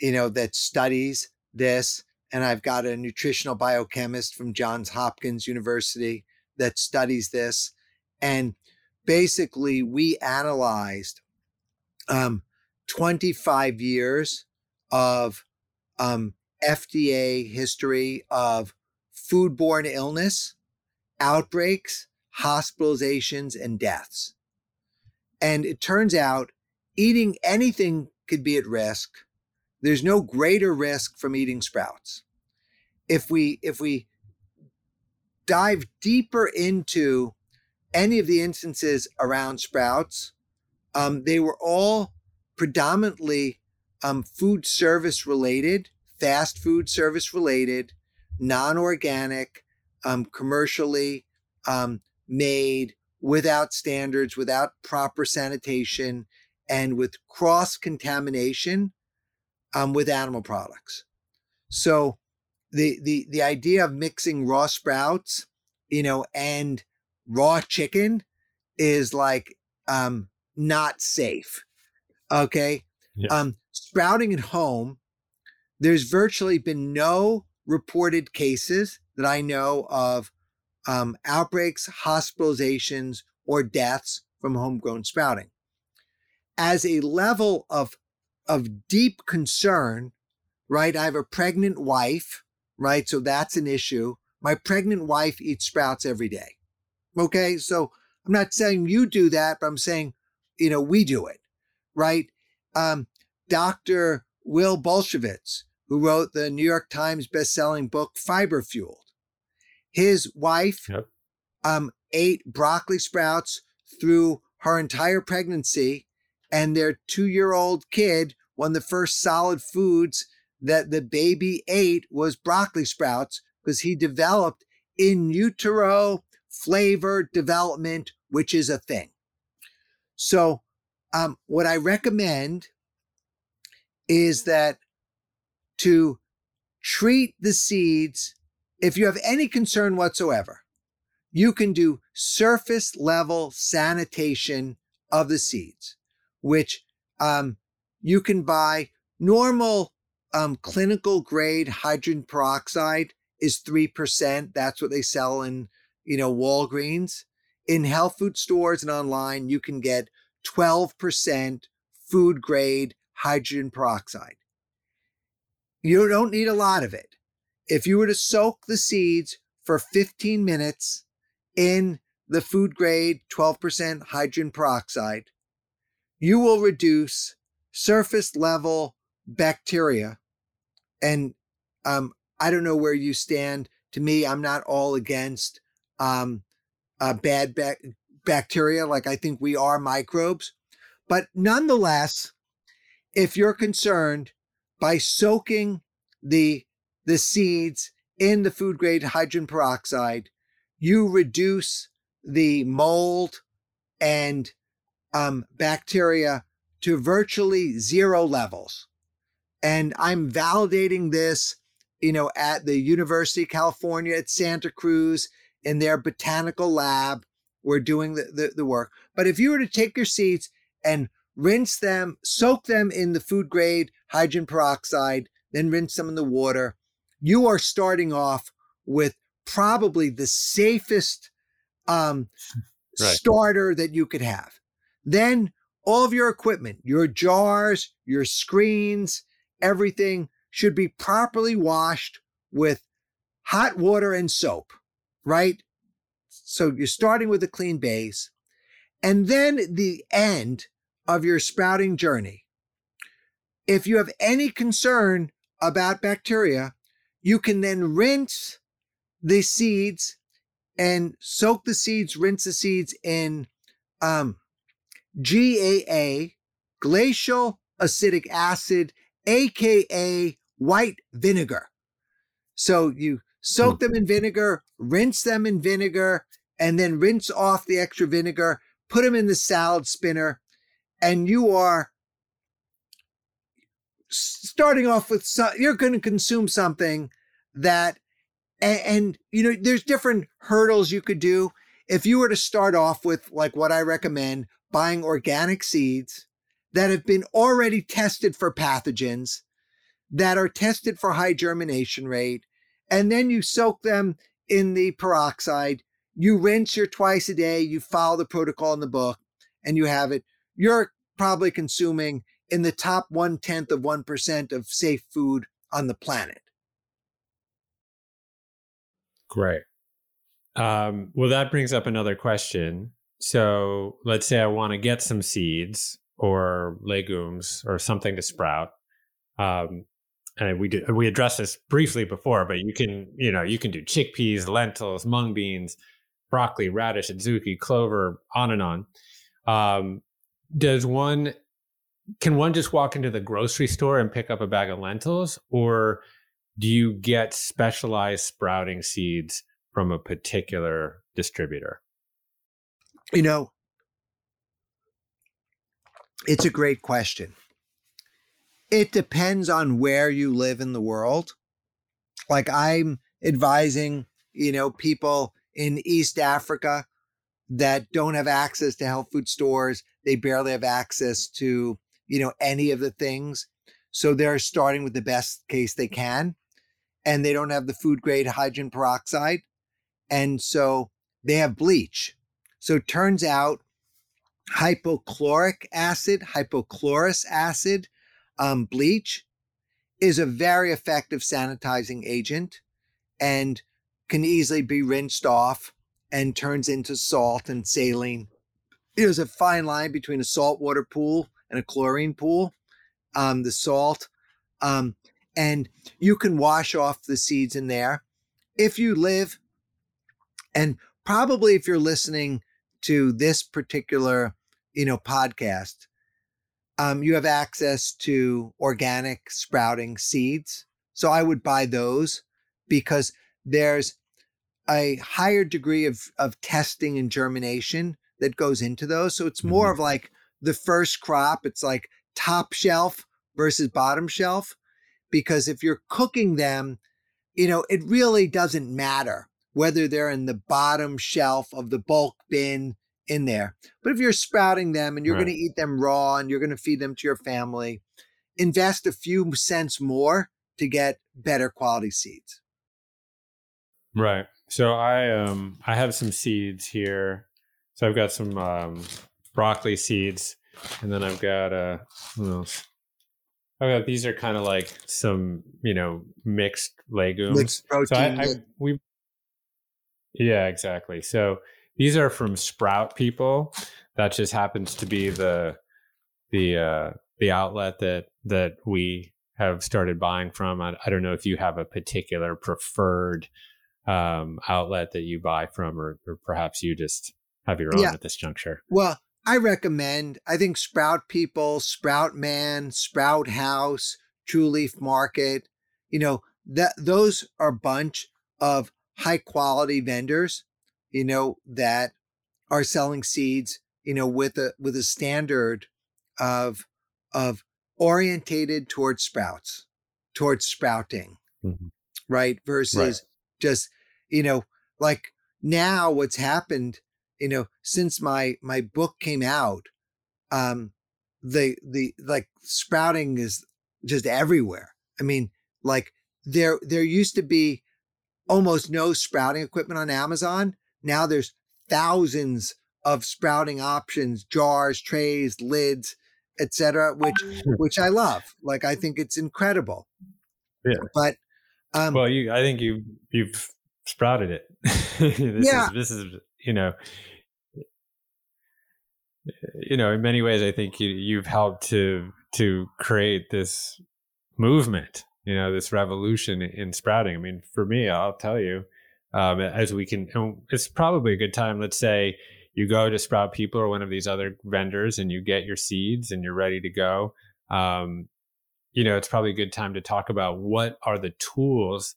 you know, that studies this and I've got a nutritional biochemist from Johns Hopkins University that studies this. And basically, we analyzed um, 25 years of um, FDA history of foodborne illness, outbreaks, hospitalizations, and deaths. And it turns out eating anything could be at risk. There's no greater risk from eating sprouts. If we if we dive deeper into any of the instances around sprouts, um, they were all predominantly um, food service related, fast food service related, non organic, um, commercially um, made, without standards, without proper sanitation, and with cross contamination um, with animal products. So the the the idea of mixing raw sprouts, you know, and raw chicken is like um, not safe. Okay. Yeah. Um, sprouting at home, there's virtually been no reported cases that I know of um, outbreaks, hospitalizations, or deaths from homegrown sprouting. As a level of of deep concern, right? I have a pregnant wife, right? So that's an issue. My pregnant wife eats sprouts every day. Okay. So I'm not saying you do that, but I'm saying, you know, we do it, right? Um, Dr. Will Bulsiewicz, who wrote the New York Times bestselling book Fiber Fueled, his wife yep. um, ate broccoli sprouts through her entire pregnancy and their two year old kid, one of the first solid foods that the baby ate was broccoli sprouts because he developed in utero flavor development, which is a thing. So, um, what I recommend is that to treat the seeds, if you have any concern whatsoever, you can do surface level sanitation of the seeds which um, you can buy. Normal um, clinical grade hydrogen peroxide is 3%. That's what they sell in, you know, Walgreens. In health food stores and online, you can get 12% food grade hydrogen peroxide. You don't need a lot of it. If you were to soak the seeds for 15 minutes in the food grade 12% hydrogen peroxide, you will reduce surface level bacteria. And um, I don't know where you stand. To me, I'm not all against um, uh, bad ba- bacteria. Like I think we are microbes, But nonetheless, if you're concerned by soaking the the seeds in the food grade hydrogen peroxide, you reduce the mold and um, bacteria to virtually zero levels. And I'm validating this, you know, at the University of California at Santa Cruz in their botanical lab. We're doing the, the, the work. But if you were to take your seeds and rinse them, soak them in the food grade hydrogen peroxide, then rinse them in the water, you are starting off with probably the safest um, right. starter that you could have. Then all of your equipment, your jars, your screens, everything should be properly washed with hot water and soap, right? So you're starting with a clean base. And then the end of your sprouting journey. If you have any concern about bacteria, you can then rinse the seeds and soak the seeds, rinse the seeds in um, GAA, glacial acetic acid, aka white vinegar. So you soak them in vinegar, rinse them in vinegar, and then rinse off the extra vinegar, put them in the salad spinner, and you are starting off with you're going to consume something that and, and, you know there's different hurdles you could do if you were to start off with like what i recommend buying organic seeds that have been already tested for pathogens, that are tested for high germination rate, and then you soak them in the peroxide. You rinse your twice a day, you follow the protocol in the book, and you have it. You're probably consuming in the top one tenth of 1% of safe food on the planet. Great. Um, well, that brings up another question. So let's say I want to get some seeds or legumes or something to sprout. Um, and we we addressed this briefly before, but you can you know you can do chickpeas, lentils, mung beans, broccoli, radish, adzuki, clover, on and on. Um, does one can one just walk into the grocery store and pick up a bag of lentils, or do you get specialized sprouting seeds from a particular distributor? You know, it's a great question. It depends on where you live in the world. Like I'm advising, you know, people in East Africa that don't have access to health food stores. They barely have access to, you know, any of the things. So they're starting with the best case they can. And they don't have the food grade hydrogen peroxide. And so they have bleach. So it turns out hypochloric acid, hypochlorous acid, um, bleach is a very effective sanitizing agent and can easily be rinsed off and turns into salt and saline. There's a fine line between a saltwater pool and a chlorine pool. Um, the salt, um, and you can wash off the seeds in there. If you live, and probably if you're listening to this particular, you know, podcast, um, you have access to organic sprouting seeds. So I would buy those because there's a higher degree of, of testing and germination that goes into those. So it's more mm-hmm. of like the first crop, it's like top shelf versus bottom shelf. Because if you're cooking them, you know, it really doesn't matter whether they're in the bottom shelf of the bulk bin in there. But if you're sprouting them and you're right. going to eat them raw and you're going to feed them to your family, invest a few cents more to get better quality seeds. Right. So I um I have some seeds here. So I've got some um, broccoli seeds, and then I've got uh what else? I've got these are kind of like some you know mixed legumes. Mixed protein. So I, I, we yeah, exactly. So these are from Sprout people. That just happens to be the the uh, the outlet that that we have started buying from. I, I don't know if you have a particular preferred um, outlet that you buy from, or, or perhaps you just have your own yeah. at this juncture. Well, I recommend, I think Sprout People, Sprout Man, Sprout House, True Leaf Market, you know, that those are a bunch of high quality vendors, you know, that are selling seeds, you know, with a with a standard of of orientated towards sprouts, towards sprouting, mm-hmm. right? Versus right. just, you know, like now what's happened, you know, since my my book came out, um, the the like sprouting is just everywhere. I mean, like there there used to be almost no sprouting equipment on Amazon. Now there's thousands of sprouting options, jars, trays, lids, etc., which which I love. Like I think it's incredible. Yeah. But um well, you I think you you've sprouted it. this yeah. Is, this is you know you know in many ways I think you you've helped to to create this movement you know this revolution in sprouting. I mean for me i'll tell you um, as we can it's probably a good time. Let's say you go to sprout people or one of these other vendors and you get your seeds and you're ready to go um, you know it's probably a good time to talk about what are the tools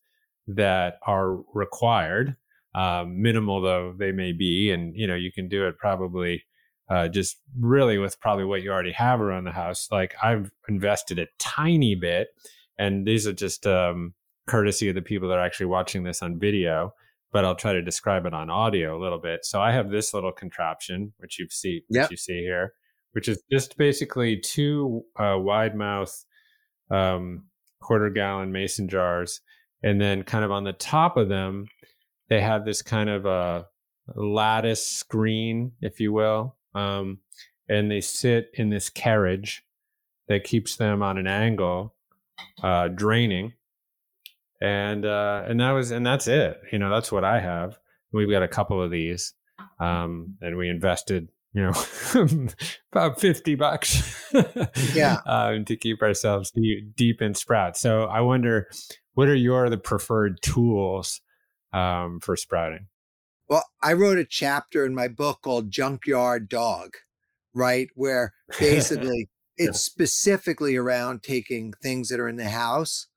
that are required um, minimal though they may be and you know you can do it probably uh, just really with probably what you already have around the house like i've invested a tiny bit and these are just um, courtesy of the people that are actually watching this on video but i'll try to describe it on audio a little bit so i have this little contraption which you see yep. which you see here which is just basically two uh, wide mouth um, quarter gallon mason jars and then kind of on the top of them they have this kind of a lattice screen if you will um, and they sit in this carriage that keeps them on an angle uh, draining, and uh, and that was and that's it. You know, that's what I have. We've got a couple of these, um, and we invested you know about 50 bucks yeah um, to keep ourselves deep, deep in sprouts so i wonder what are your the preferred tools um, for sprouting well i wrote a chapter in my book called junkyard dog right where basically it's specifically around taking things that are in the house.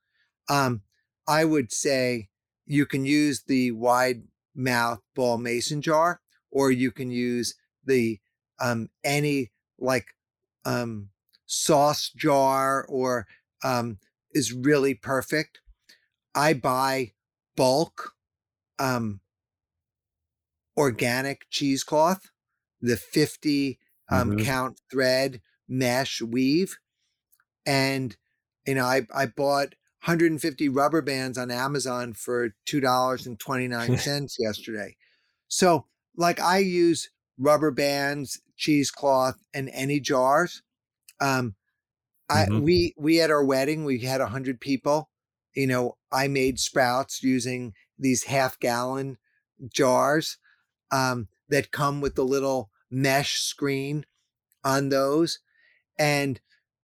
Um, I would say you can use the wide mouth ball mason jar, or you can use the um, any like um, sauce jar, or um, is really perfect. I buy bulk um, organic cheesecloth, the 50 um, mm-hmm. count thread mesh weave. And, you know, I, I bought 150 rubber bands on Amazon for $2.29 yesterday. So, like, I use rubber bands, cheesecloth, and any jars. Um, I, mm-hmm. we we at our wedding we had a hundred people. You know, I made sprouts using these half gallon jars um, that come with the little mesh screen on those. And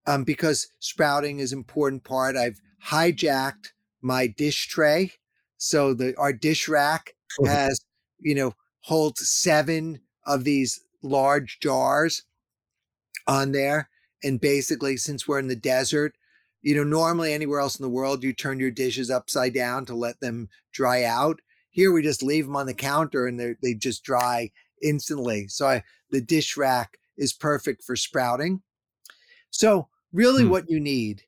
um, because sprouting is an important part, I've hijacked my dish tray. So the our dish rack has, you know, holds seven of these large jars on there. And basically, since we're in the desert, you know, normally anywhere else in the world, you turn your dishes upside down to let them dry out. Here, we just leave them on the counter and they just dry instantly. So I, the dish rack is perfect for sprouting. So, really, hmm. what you need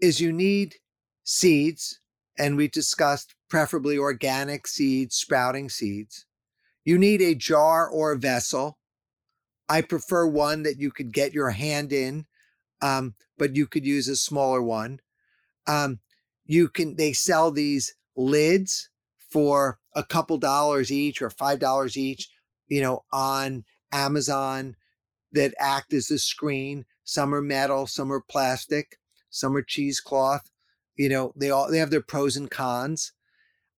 is you need seeds, and we discussed preferably organic seeds, sprouting seeds. You need a jar or a vessel. I prefer one that you could get your hand in, um, but you could use a smaller one. Um, you can, they sell these lids for a couple dollars each or five dollars each, you know, on Amazon that act as a screen. Some are metal, some are plastic, some are cheesecloth. You know, they all they have their pros and cons.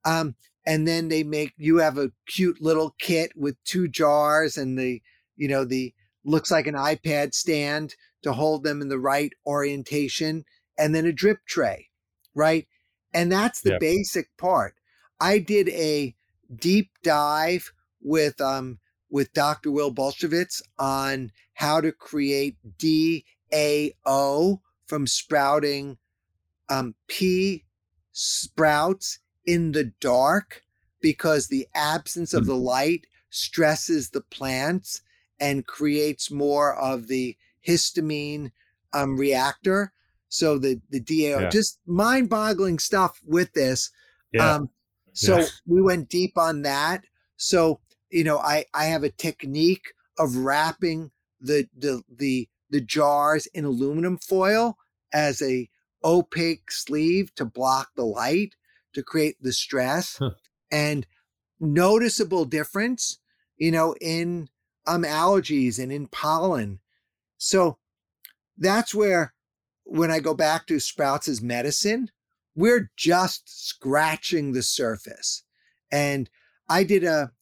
Um, and then they make you have a cute little kit with two jars and the you know the looks like an iPad stand to hold them in the right orientation, and then a drip tray, right? And that's the basic part. I did a deep dive with um, with Dr. Will Bulsiewicz on how to create DAO from sprouting um, pea sprouts in the dark because the absence of hmm. the light stresses the plants and creates more of the histamine um, reactor. So the the DAO, yeah. just mind boggling stuff with this. Yeah. Um, so yeah. we went deep on that. So you know, I I have a technique of wrapping the the the the jars in aluminum foil as a opaque sleeve to block the light to create the stress huh. and noticeable difference you know in um allergies and in pollen so that's where when i go back to sprouts as medicine we're just scratching the surface. And i did a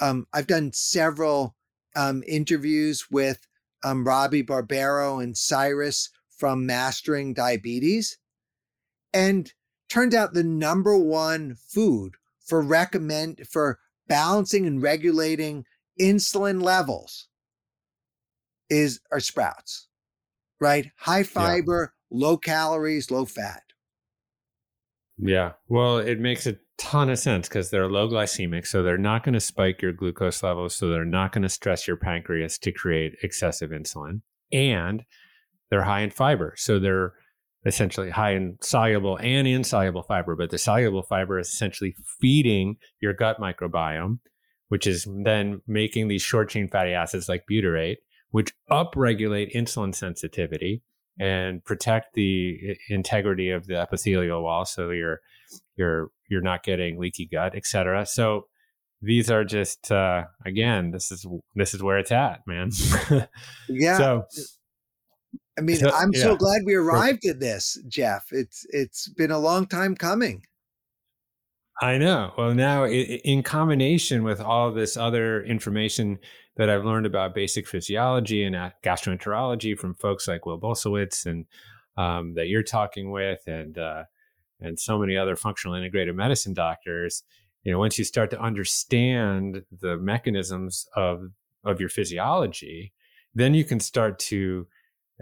um i've done several um interviews with um robby barbaro and cyrus from mastering diabetes. And turned out the number one food for recommend for balancing and regulating insulin levels is our sprouts, right? High fiber, yeah. low calories, low fat. Yeah. Well, it makes a ton of sense because they're low glycemic. So they're not going to spike your glucose levels. So they're not going to stress your pancreas to create excessive insulin. And they're high in fiber. So they're essentially high in soluble and insoluble fiber, but the soluble fiber is essentially feeding your gut microbiome, which is then making these short chain fatty acids like butyrate, which upregulate insulin sensitivity and protect the integrity of the epithelial wall so you're you're you're not getting leaky gut, et cetera. So these are just uh, again, this is this is where it's at, man. yeah. So I mean, so, I'm yeah. so glad we arrived at this, Jeff. It's it's been a long time coming. I know. Well, now in combination with all this other information that I've learned about basic physiology and gastroenterology from folks like Will Bulsiewicz and um, that you're talking with, and uh, and so many other functional integrated medicine doctors, you know, once you start to understand the mechanisms of of your physiology, then you can start to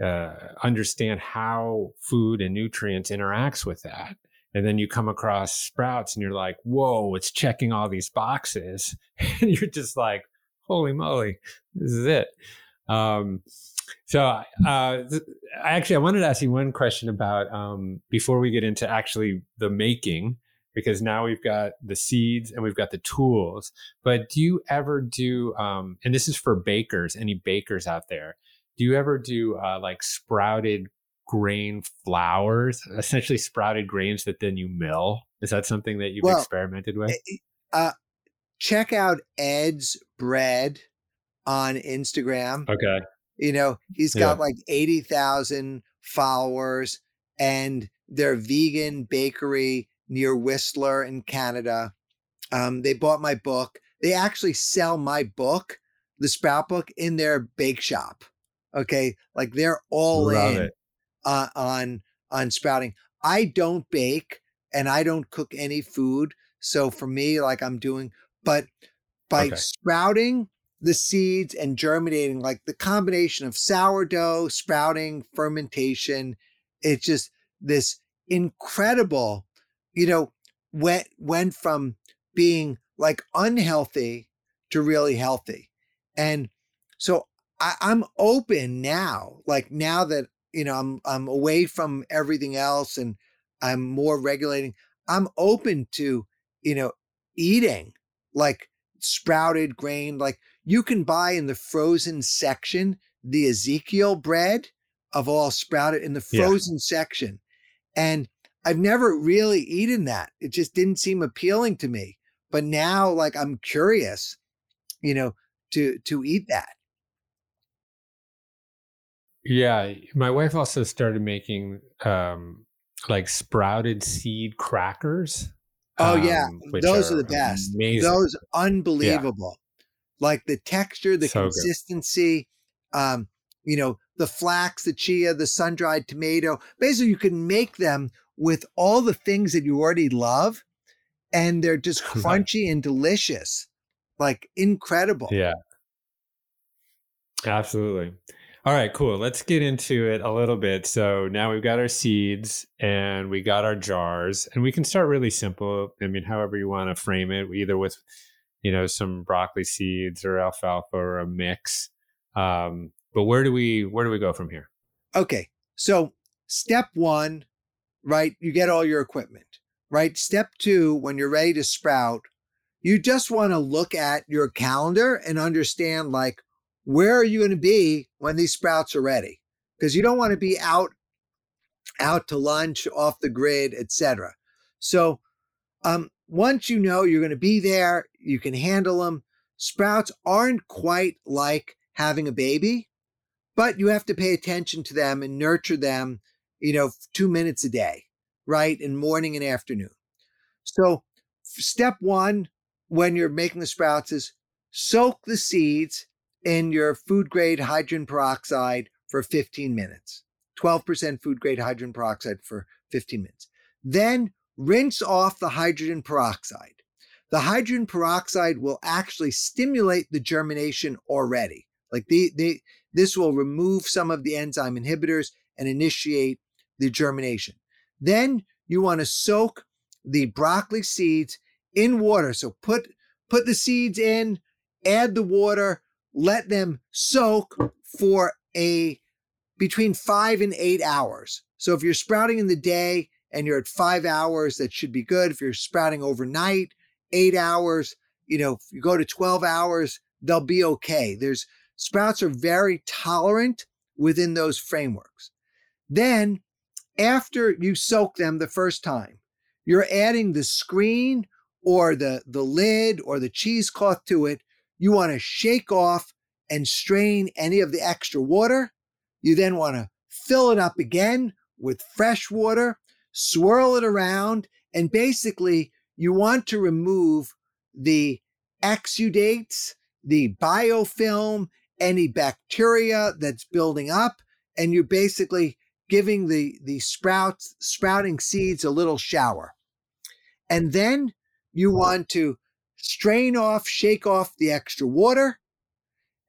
uh, understand how food and nutrients interacts with that. And then you come across sprouts and you're like whoa it's checking all these boxes. And you're just like holy moly this is it um, so uh, th- actually i wanted to ask you one question about um, before we get into actually the making because now we've got the seeds and we've got the tools but do you ever do um, and this is for bakers any bakers out there do you ever do uh, like sprouted grain flours, essentially sprouted grains that then you mill? Is that something that you've well, experimented with? Uh, check out Ed's bread on Instagram. Okay. You know, he's got yeah. like 80,000 followers and they're vegan bakery near Whistler in Canada. Um, they bought my book. They actually sell my book, the Sprout book, in their bake shop. Okay, like they're all Love in uh, on on sprouting. I don't bake and I don't cook any food, so for me, like I'm doing, but by okay. sprouting the seeds and germinating, like the combination of sourdough, sprouting, fermentation, it's just this incredible, you know, went went from being like unhealthy to really healthy. And so I, I'm open now. Like now that you know I'm I'm away from everything else and I'm more regulating. I'm open to you know eating like sprouted grain. Like you can buy in the frozen section the Ezekiel bread of all sprouted in the frozen yeah. section, and I've never really eaten that. It just didn't seem appealing to me. But now, like I'm curious, you know, to to eat that. Yeah, my wife also started making um, like sprouted seed crackers. Oh um, yeah, those are, are, the best. Amazing. Those unbelievable. Yeah. Like the texture, the so consistency, um, you know, the flax, the chia, the sun-dried tomato. Basically, you can make them with all the things that you already love, and they're just crunchy and delicious, like incredible. Yeah. Absolutely. All right, cool. Let's get into it a little bit. So now we've got our seeds and we got our jars, and we can start really simple. I mean, however you want to frame it, either with, you know, some broccoli seeds or alfalfa or a mix. Um, but where do we where do we go from here? Okay, so step one, right? You get all your equipment. Right. Step two, when you're ready to sprout, you just want to look at your calendar and understand like where are you going to be when these sprouts are ready? Because you don't want to be out out to lunch, off the grid, etc. So um, once you know you're going to be there, you can handle them. Sprouts aren't quite like having a baby, but you have to pay attention to them and nurture them, you know, two minutes a day, right? In morning and afternoon. So step one, when you're making the sprouts is soak the seeds in your food grade hydrogen peroxide for 15 minutes. 12% food grade hydrogen peroxide for 15 minutes. Then rinse off the hydrogen peroxide. The hydrogen peroxide will actually stimulate the germination already. Like the, the this will remove some of the enzyme inhibitors and initiate the germination. Then you want to soak the broccoli seeds in water. So put put the seeds in, add the water, let them soak for a between five and eight hours. So if you're sprouting in the day and you're at five hours, that should be good. If you're sprouting overnight, eight hours, you know, if you go to 12 hours, they'll be okay. There's sprouts are very tolerant within those frameworks. Then after you soak them the first time, you're adding the screen or the, the lid or the cheesecloth to it you want to shake off and strain any of the extra water. You then want to fill it up again with fresh water, swirl it around, and basically you want to remove the exudates, the biofilm, any bacteria that's building up, and you're basically giving the, the sprouts, sprouting seeds a little shower. And then you want to strain off, shake off the extra water,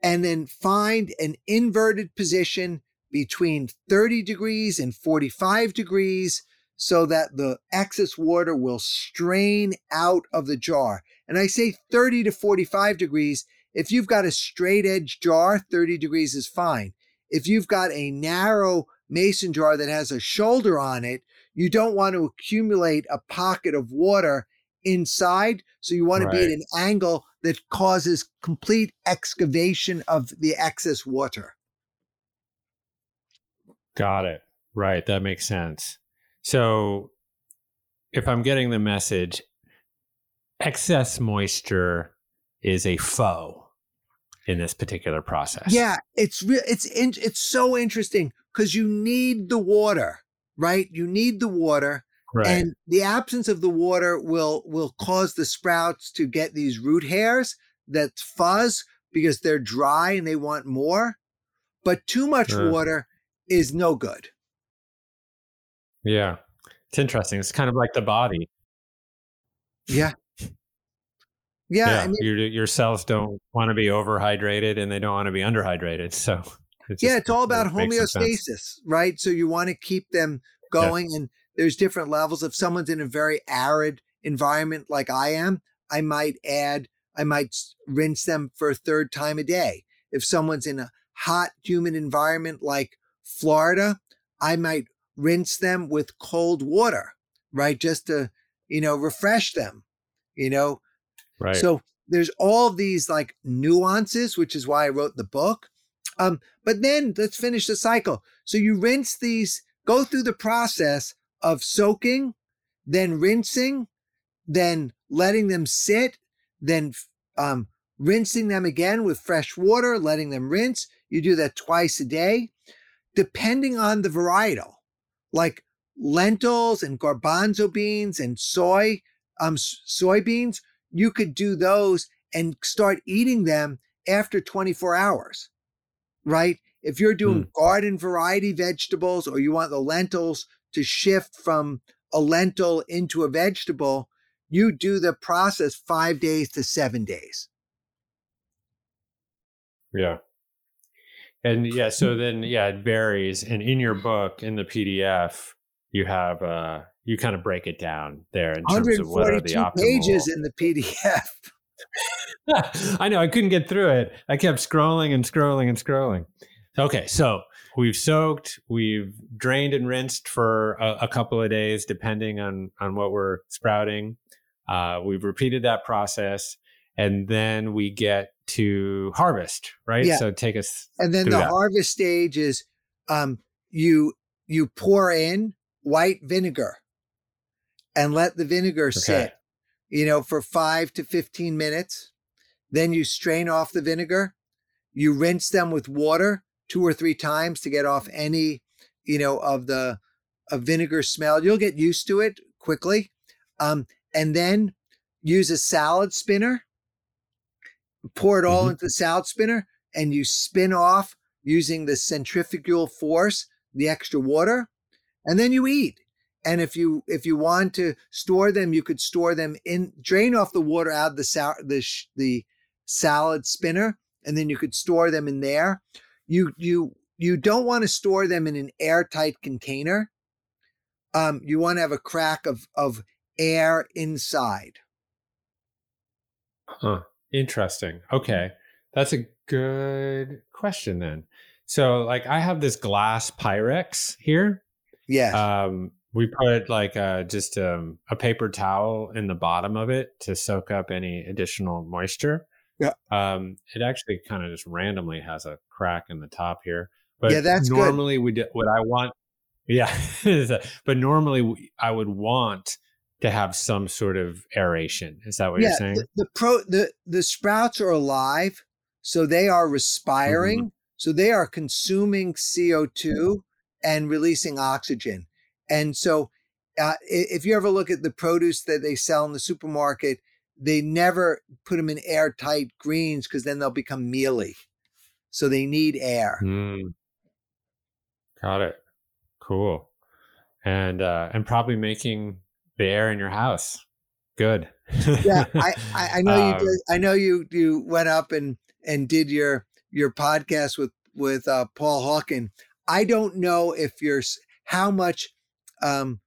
and then find an inverted position between 30 degrees and 45 degrees so that the excess water will strain out of the jar. And I say 30 to 45 degrees. If you've got a straight edge jar, 30 degrees is fine. If you've got a narrow mason jar that has a shoulder on it, you don't want to accumulate a pocket of water inside. So you want right. to be at an angle that causes complete excavation of the excess water. Got it. Right. That makes sense. So if I'm getting the message, excess moisture is a foe in this particular process. Yeah, it's real. It's in, it's so interesting because you need the water, right? You need the water, Right. And the absence of the water will will cause the sprouts to get these root hairs that fuzz because they're dry and they want more. But too much uh. water is no good. Yeah. It's interesting. It's kind of like the body. Yeah. Yeah, yeah I mean, your your cells don't want to be overhydrated and they don't want to be underhydrated. So it's yeah, it's all about it homeostasis, right? So you want to keep them going, yeah. and there's different levels. If someone's in a very arid environment like I am, I might add, I might rinse them for a third time a day. If someone's in a hot, humid environment like Florida, I might rinse them with cold water, right? Just to, you know, refresh them, you know? Right. So there's all these like nuances, which is why I wrote the book. Um, but then let's finish the cycle. So you rinse these, go through the process of soaking, then rinsing, then letting them sit, then um, rinsing them again with fresh water, letting them rinse. You do that twice a day, depending on the varietal, like lentils and garbanzo beans and soy, um, soybeans. You could do those and start eating them after 24 hours, right? If you're doing mm. garden variety vegetables or you want the lentils to shift from a lentil into a vegetable, you do the process five days to seven days. Yeah. And yeah, so then yeah, it varies. And in your book, in the PDF, you have uh you kind of break it down there in terms of what are the optimal pages in the PDF. I know I couldn't get through it. I kept scrolling and scrolling and scrolling. Okay, so we've soaked, we've drained and rinsed for a, a couple of days, depending on on what we're sprouting. Uh, we've repeated that process, and then we get to harvest, right? Yeah. So take us. And then the that. harvest stage is um, you you pour in white vinegar and let the vinegar okay. sit, you know, for five to fifteen minutes. Then you strain off the vinegar. You rinse them with water two or three times to get off any, you know, of the of vinegar smell. You'll get used to it quickly. Um, and then use a salad spinner, pour it all mm-hmm. into the salad spinner, and you spin off using the centrifugal force the extra water, and then you eat. And if you if you want to store them, you could store them in drain off the water out of the sal- the the salad spinner, and then you could store them in there you you you don't want to store them in an airtight container. Um, you want to have a crack of of air inside. Huh. Interesting. Okay. That's a good question then. So like I have this glass Pyrex here. Yeah. Um we put like uh, just um, a paper towel in the bottom of it to soak up any additional moisture. Yeah. Um, it actually kind of just randomly has a crack in the top here. But yeah, that's normally good. we do what I want. Yeah. but normally I would want to have some sort of aeration. Is that what yeah, you're saying? The, the pro the the sprouts are alive, so they are respiring. Mm-hmm. So they are consuming CO2 and releasing oxygen. And so uh, if you ever look at the produce that they sell in the supermarket, they never put them in airtight greens because then they'll become mealy. So they need air. Mm. Got it. Cool. And uh, and probably making the air in your house good. yeah, I, I, know um, you did. I know you you went up and and did your your podcast with with uh, Paul Hawken. I don't know if you're how much um,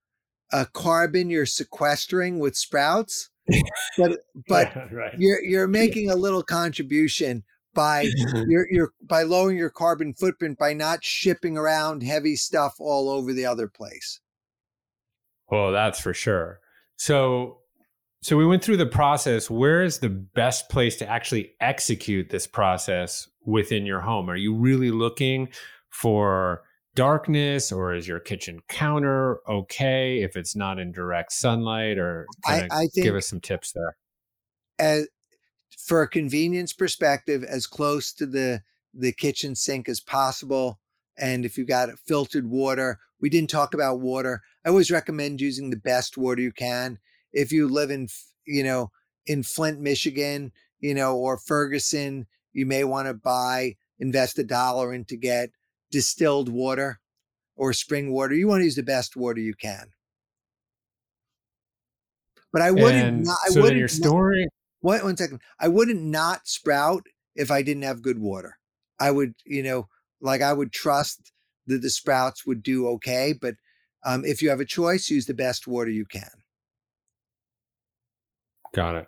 uh, carbon you're sequestering with sprouts, but but right. you're you're making a little contribution by you're you're by lowering your carbon footprint by not shipping around heavy stuff all over the other place. Well, that's for sure. So so we went through the process. Where is the best place to actually execute this process within your home? Are you really looking for darkness or is your kitchen counter okay if it's not in direct sunlight or I, I think give us some tips there as for a convenience perspective as close to the the kitchen sink as possible and if you've got filtered water we didn't talk about water i always recommend using the best water you can if you live in you know in flint michigan you know or ferguson you may want to buy invest a dollar in to get distilled water or spring water. You want to use the best water you can. But I wouldn't. And not, I so wouldn't. Your story. Not, one second. I wouldn't not sprout if I didn't have good water. I would, you know, like I would trust that the sprouts would do okay. But um, if you have a choice, use the best water you can. Got it.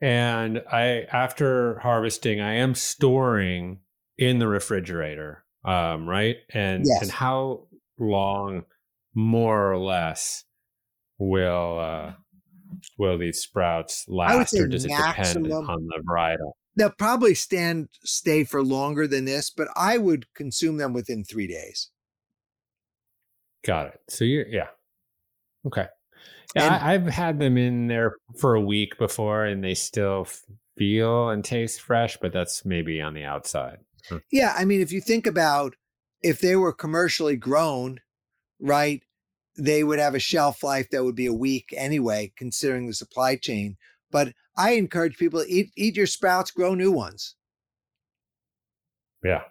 And I, after harvesting, I am storing in the refrigerator um, right? And yes. and how long, more or less, will uh, will these sprouts last, or does maximum, it depend on the varietal? They'll probably stand stay for longer than this, but I would consume them within three days. Got it. So you yeah, okay. Yeah, and, I, have had them in there for a week before, and they still feel and taste fresh, but that's maybe on the outside. Yeah, I mean, if you think about if they were commercially grown, right, they would have a shelf life that would be a week anyway, considering the supply chain. But I encourage people to eat eat your sprouts, grow new ones. Yeah.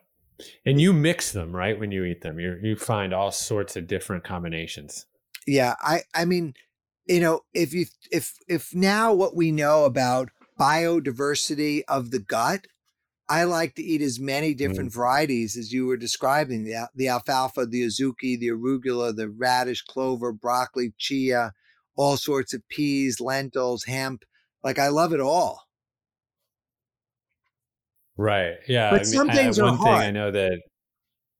And you mix them, right? When you eat them, you you find all sorts of different combinations. Yeah, I I mean, you know, if you if if now what we know about biodiversity of the gut, I like to eat as many different mm. varieties as you were describing the, the alfalfa, the azuki, the arugula, the radish, clover, broccoli, chia, all sorts of peas, lentils, hemp. Like I love it all. Right. Yeah. But I some mean, things I, are one hard. thing I know that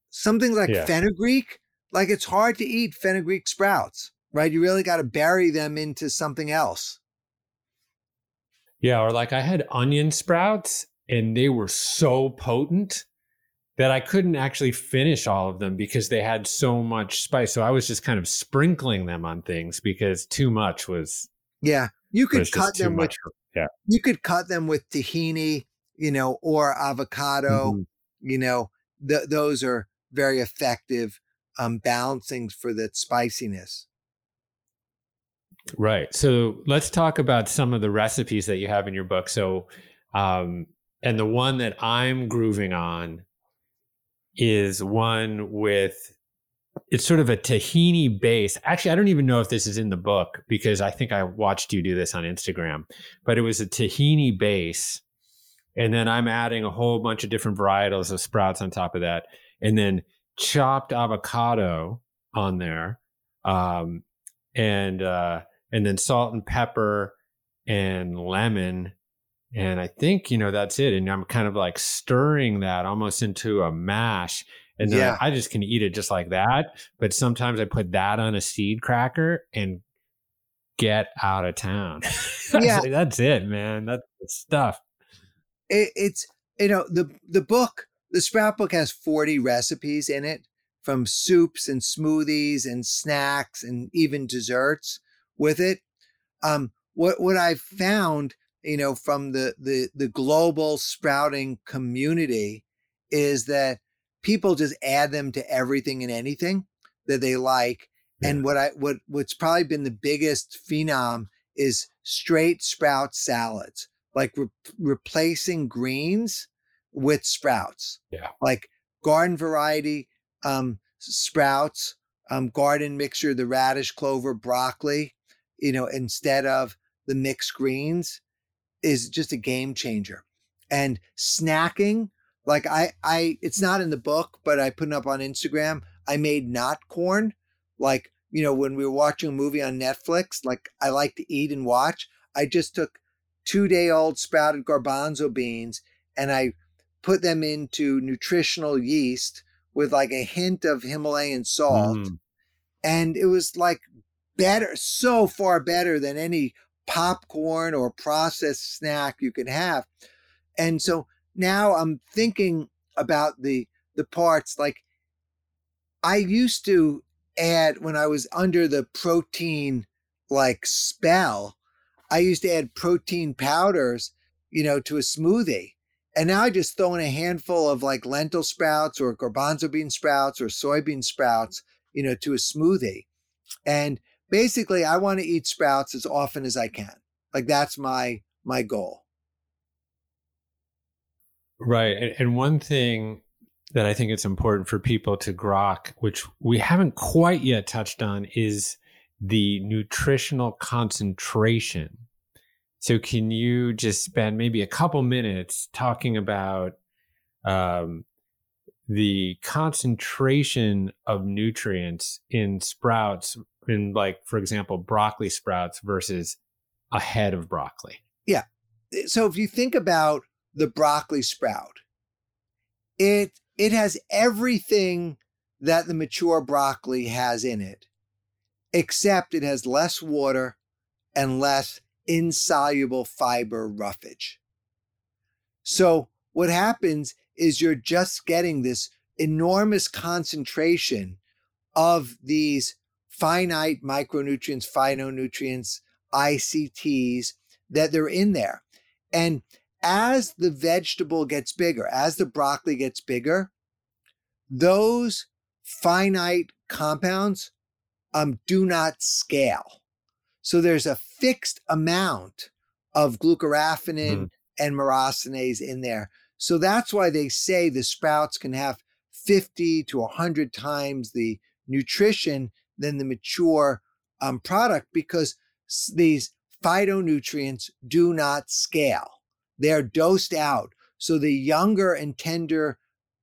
something like yeah. fenugreek, like it's hard to eat fenugreek sprouts, right? You really got to bury them into something else. Yeah, or like I had onion sprouts and they were so potent that I couldn't actually finish all of them because they had so much spice. So I was just kind of sprinkling them on things because too much was. Yeah, you could cut them with. For, yeah, you could cut them with tahini, you know, or avocado. Mm-hmm. You know, th- those are very effective um, balancing for that spiciness. Right. So let's talk about some of the recipes that you have in your book. So, um, and the one that I'm grooving on is one with it's sort of a tahini base. Actually, I don't even know if this is in the book because I think I watched you do this on Instagram, but it was a tahini base. And then I'm adding a whole bunch of different varietals of sprouts on top of that. And then chopped avocado on there. Um, and, uh, and then salt and pepper and lemon and I think, you know, that's it. And I'm kind of like stirring that almost into a mash. And then yeah. I, I just can eat it just like that. But sometimes I put that on a seed cracker and get out of town. yeah. that's it, man. That's the stuff. It, it's, you know, the, the book, the Sprout book has 40 recipes in it from soups and smoothies and snacks and even desserts with it. Um, what, what I've found you know, from the the the global sprouting community is that people just add them to everything and anything that they like. Yeah. And what I what what's probably been the biggest phenom is straight sprout salads, like re- replacing greens with sprouts. Yeah. Like garden variety um, sprouts, um, garden mixture, the radish, clover, broccoli, you know, instead of the mixed greens is just a game changer. And snacking, like I, I, it's not in the book, but I put it up on Instagram. I made not corn, like you know when we were watching a movie on Netflix. Like I like to eat and watch. I just took two day old sprouted garbanzo beans and I put them into nutritional yeast with like a hint of Himalayan salt. Mm. And it was like better, so far better than any popcorn or processed snack you can have. And so now I'm thinking about the the parts like I used to add when I was under the protein like spell, I used to add protein powders, you know, to a smoothie. And now I just throw in a handful of like lentil sprouts or garbanzo bean sprouts or soybean sprouts, you know, to a smoothie. And basically I want to eat sprouts as often as I can. Like that's my my goal. Right. And, and one thing that I think it's important for people to grok, which we haven't quite yet touched on, is the nutritional concentration. So, can you just spend maybe a couple minutes talking about um, the concentration of nutrients in sprouts in like for example broccoli sprouts versus a head of broccoli. Yeah. So if you think about the broccoli sprout it it has everything that the mature broccoli has in it except it has less water and less insoluble fiber roughage. So what happens is you're just getting this enormous concentration of these finite micronutrients, phytonutrients, ICTs that they're in there. And as the vegetable gets bigger, as the broccoli gets bigger, those finite compounds um, do not scale. So there's a fixed amount of glucoraphanin mm. and myrosinase in there. So that's why they say the sprouts can have 50 to 100 times the nutrition than the mature um, product because these phytonutrients do not scale. They're dosed out. So the younger and tender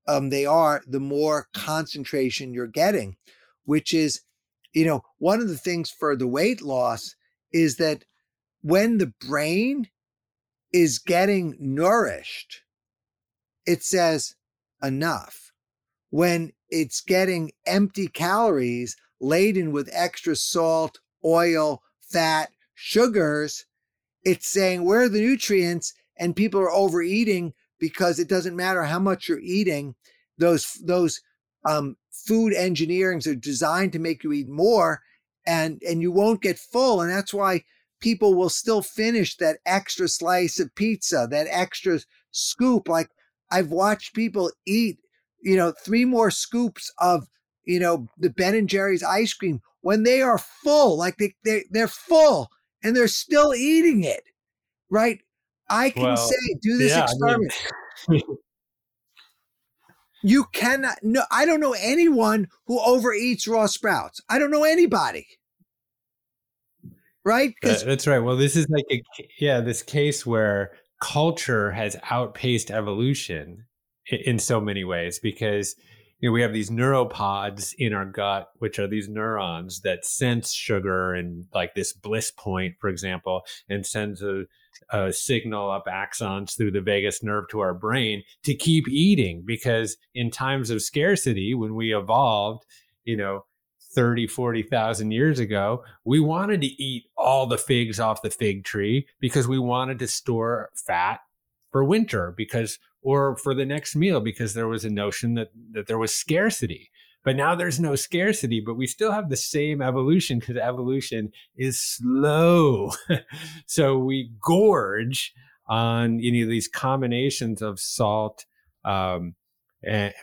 um, they are, the more concentration you're getting, which is, you know, one of the things for the weight loss is that when the brain is getting nourished, it says enough. When it's getting empty calories laden with extra salt, oil, fat, sugars, it's saying where are the nutrients and people are overeating because it doesn't matter how much you're eating those those um, food engineerings are designed to make you eat more and and you won't get full and that's why people will still finish that extra slice of pizza that extra scoop like i've watched people eat you know three more scoops of you know the ben and jerry's ice cream when they are full like they, they they're full and they're still eating it right i can well, say do this yeah, experiment I mean, You cannot. No, I don't know anyone who overeats raw sprouts. I don't know anybody. Right? that's right. Well, this is like a yeah, this case where culture has outpaced evolution in, in so many ways because you know we have these neuropods in our gut which are these neurons that sense sugar and like this bliss point for example and sends a uh, signal up axons through the vagus nerve to our brain to keep eating because in times of scarcity when we evolved you know 30 40,000 years ago we wanted to eat all the figs off the fig tree because we wanted to store fat for winter because or for the next meal because there was a notion that that there was scarcity but now there's no scarcity, but we still have the same evolution because evolution is slow. so we gorge on any of these combinations of salt, um, and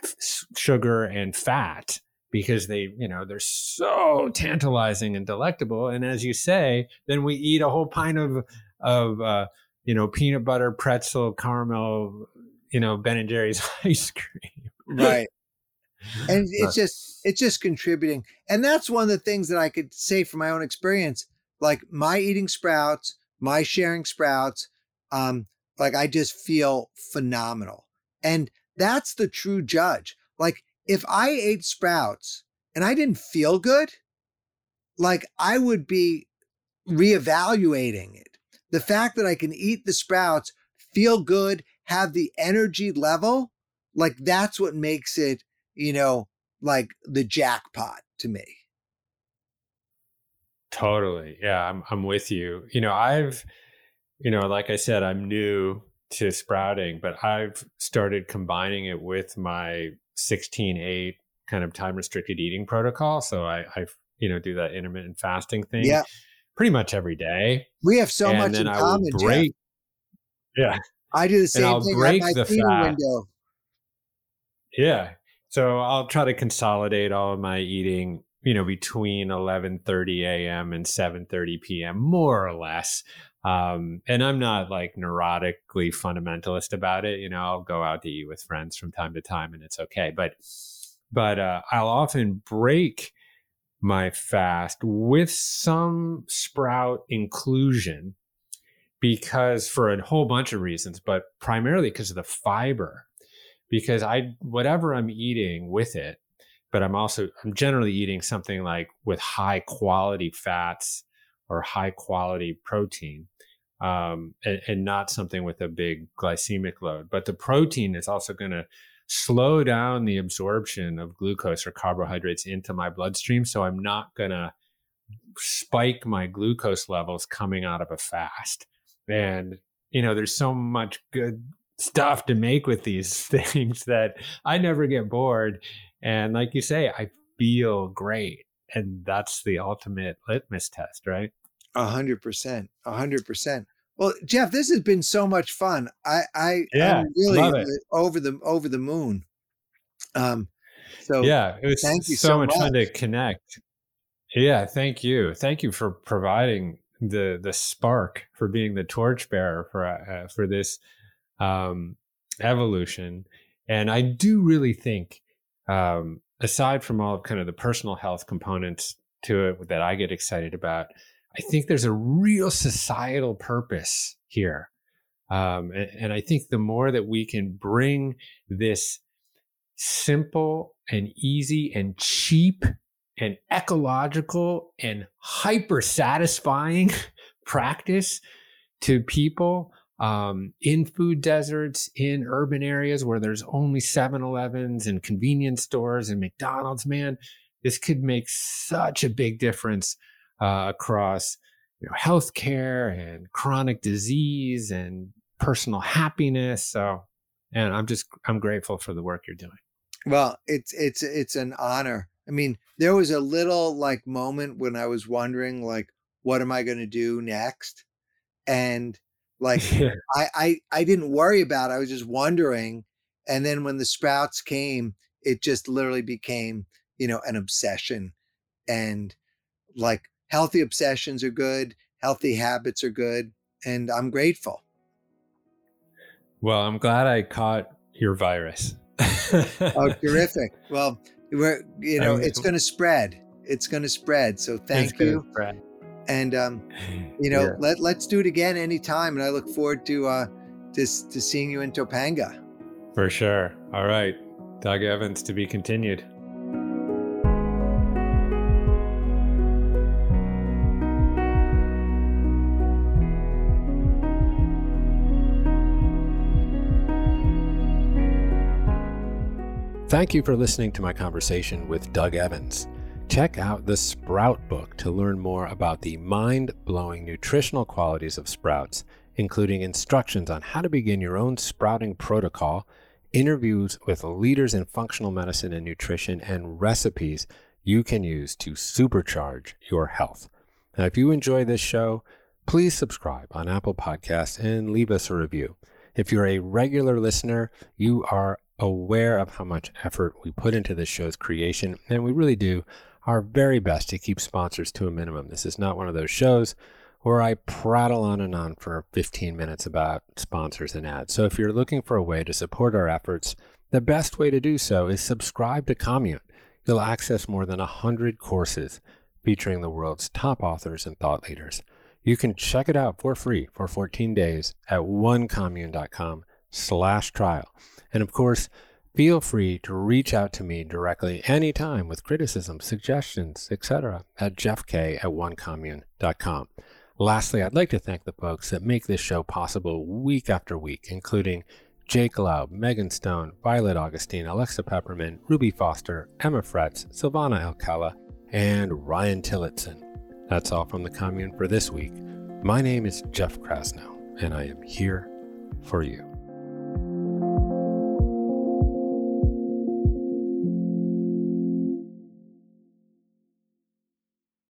sugar and fat because they, you know, they're so tantalizing and delectable. And as you say, then we eat a whole pint of, of, uh, you know, peanut butter, pretzel, caramel, you know, Ben and Jerry's ice cream. Right and it's just it's just contributing and that's one of the things that i could say from my own experience like my eating sprouts my sharing sprouts um like i just feel phenomenal and that's the true judge like if i ate sprouts and i didn't feel good like i would be reevaluating it the fact that i can eat the sprouts feel good have the energy level like that's what makes it you know, like the jackpot to me. Totally. Yeah, I'm I'm with you. You know, I've you know, like I said, I'm new to sprouting, but I've started combining it with my 16-8 kind of time restricted eating protocol. So I I you know do that intermittent fasting thing. Yeah. Pretty much every day. We have so and much in I common. Break, yeah. I do the same thing break my the fat. window. Yeah. So I'll try to consolidate all of my eating, you know, between 11:30 a.m. and 7:30 p.m. more or less. Um, and I'm not like neurotically fundamentalist about it. You know, I'll go out to eat with friends from time to time, and it's okay. But but uh, I'll often break my fast with some sprout inclusion because for a whole bunch of reasons, but primarily because of the fiber because I whatever I'm eating with it, but I'm also I'm generally eating something like with high quality fats or high quality protein, um, and, and not something with a big glycemic load. But the protein is also going to slow down the absorption of glucose or carbohydrates into my bloodstream, so I'm not going to spike my glucose levels coming out of a fast. And you know, there's so much good stuff to make with these things that I never get bored. And like you say, I feel great. And that's the ultimate litmus test, right? A hundred percent. A hundred percent. Well, Jeff, this has been so much fun. I, I, yeah, I'm really over the over the moon. Um, so yeah, it was thank you so, so much, much fun to connect. Yeah, thank you, thank you for providing the the spark for being the torchbearer for uh, for this um, evolution. And I do really think, um, aside from all of kind of the personal health components to it that I get excited about, I think there's a real societal purpose here. Um, and, and I think the more that we can bring this simple and easy and cheap and ecological and hyper satisfying practice to people um, in food deserts, in urban areas where there's only 7 Elevens and convenience stores and McDonald's, man, this could make such a big difference uh, across you know, healthcare and chronic disease and personal happiness. So, and I'm just, I'm grateful for the work you're doing. Well, it's, it's, it's an honor. I mean, there was a little like moment when I was wondering, like, what am I going to do next? And like, I, I, I didn't worry about it. I was just wondering. And then when the sprouts came, it just literally became, you know, an obsession. And like healthy obsessions are good, healthy habits are good. And I'm grateful. Well, I'm glad I caught your virus. oh, terrific. Well, we're, you know, it's going to spread. It's going to spread. So thank you. Spread. And, um, you know, yeah. let, let's do it again anytime. And I look forward to, uh, to, to seeing you in Topanga. For sure. All right. Doug Evans to be continued. Thank you for listening to my conversation with Doug Evans. Check out the Sprout book to learn more about the mind blowing nutritional qualities of sprouts, including instructions on how to begin your own sprouting protocol, interviews with leaders in functional medicine and nutrition, and recipes you can use to supercharge your health. Now, if you enjoy this show, please subscribe on Apple Podcasts and leave us a review. If you're a regular listener, you are aware of how much effort we put into this show's creation, and we really do our very best to keep sponsors to a minimum. This is not one of those shows where I prattle on and on for 15 minutes about sponsors and ads. So if you're looking for a way to support our efforts, the best way to do so is subscribe to Commune. You'll access more than 100 courses featuring the world's top authors and thought leaders. You can check it out for free for 14 days at onecommune.com slash trial. And of course, feel free to reach out to me directly anytime with criticisms, suggestions, etc. at jeffk at onecommune.com. Lastly, I'd like to thank the folks that make this show possible week after week, including Jake Laub, Megan Stone, Violet Augustine, Alexa Pepperman, Ruby Foster, Emma Fretz, Silvana Alcala, and Ryan Tillotson. That's all from the commune for this week. My name is Jeff Krasnow, and I am here for you.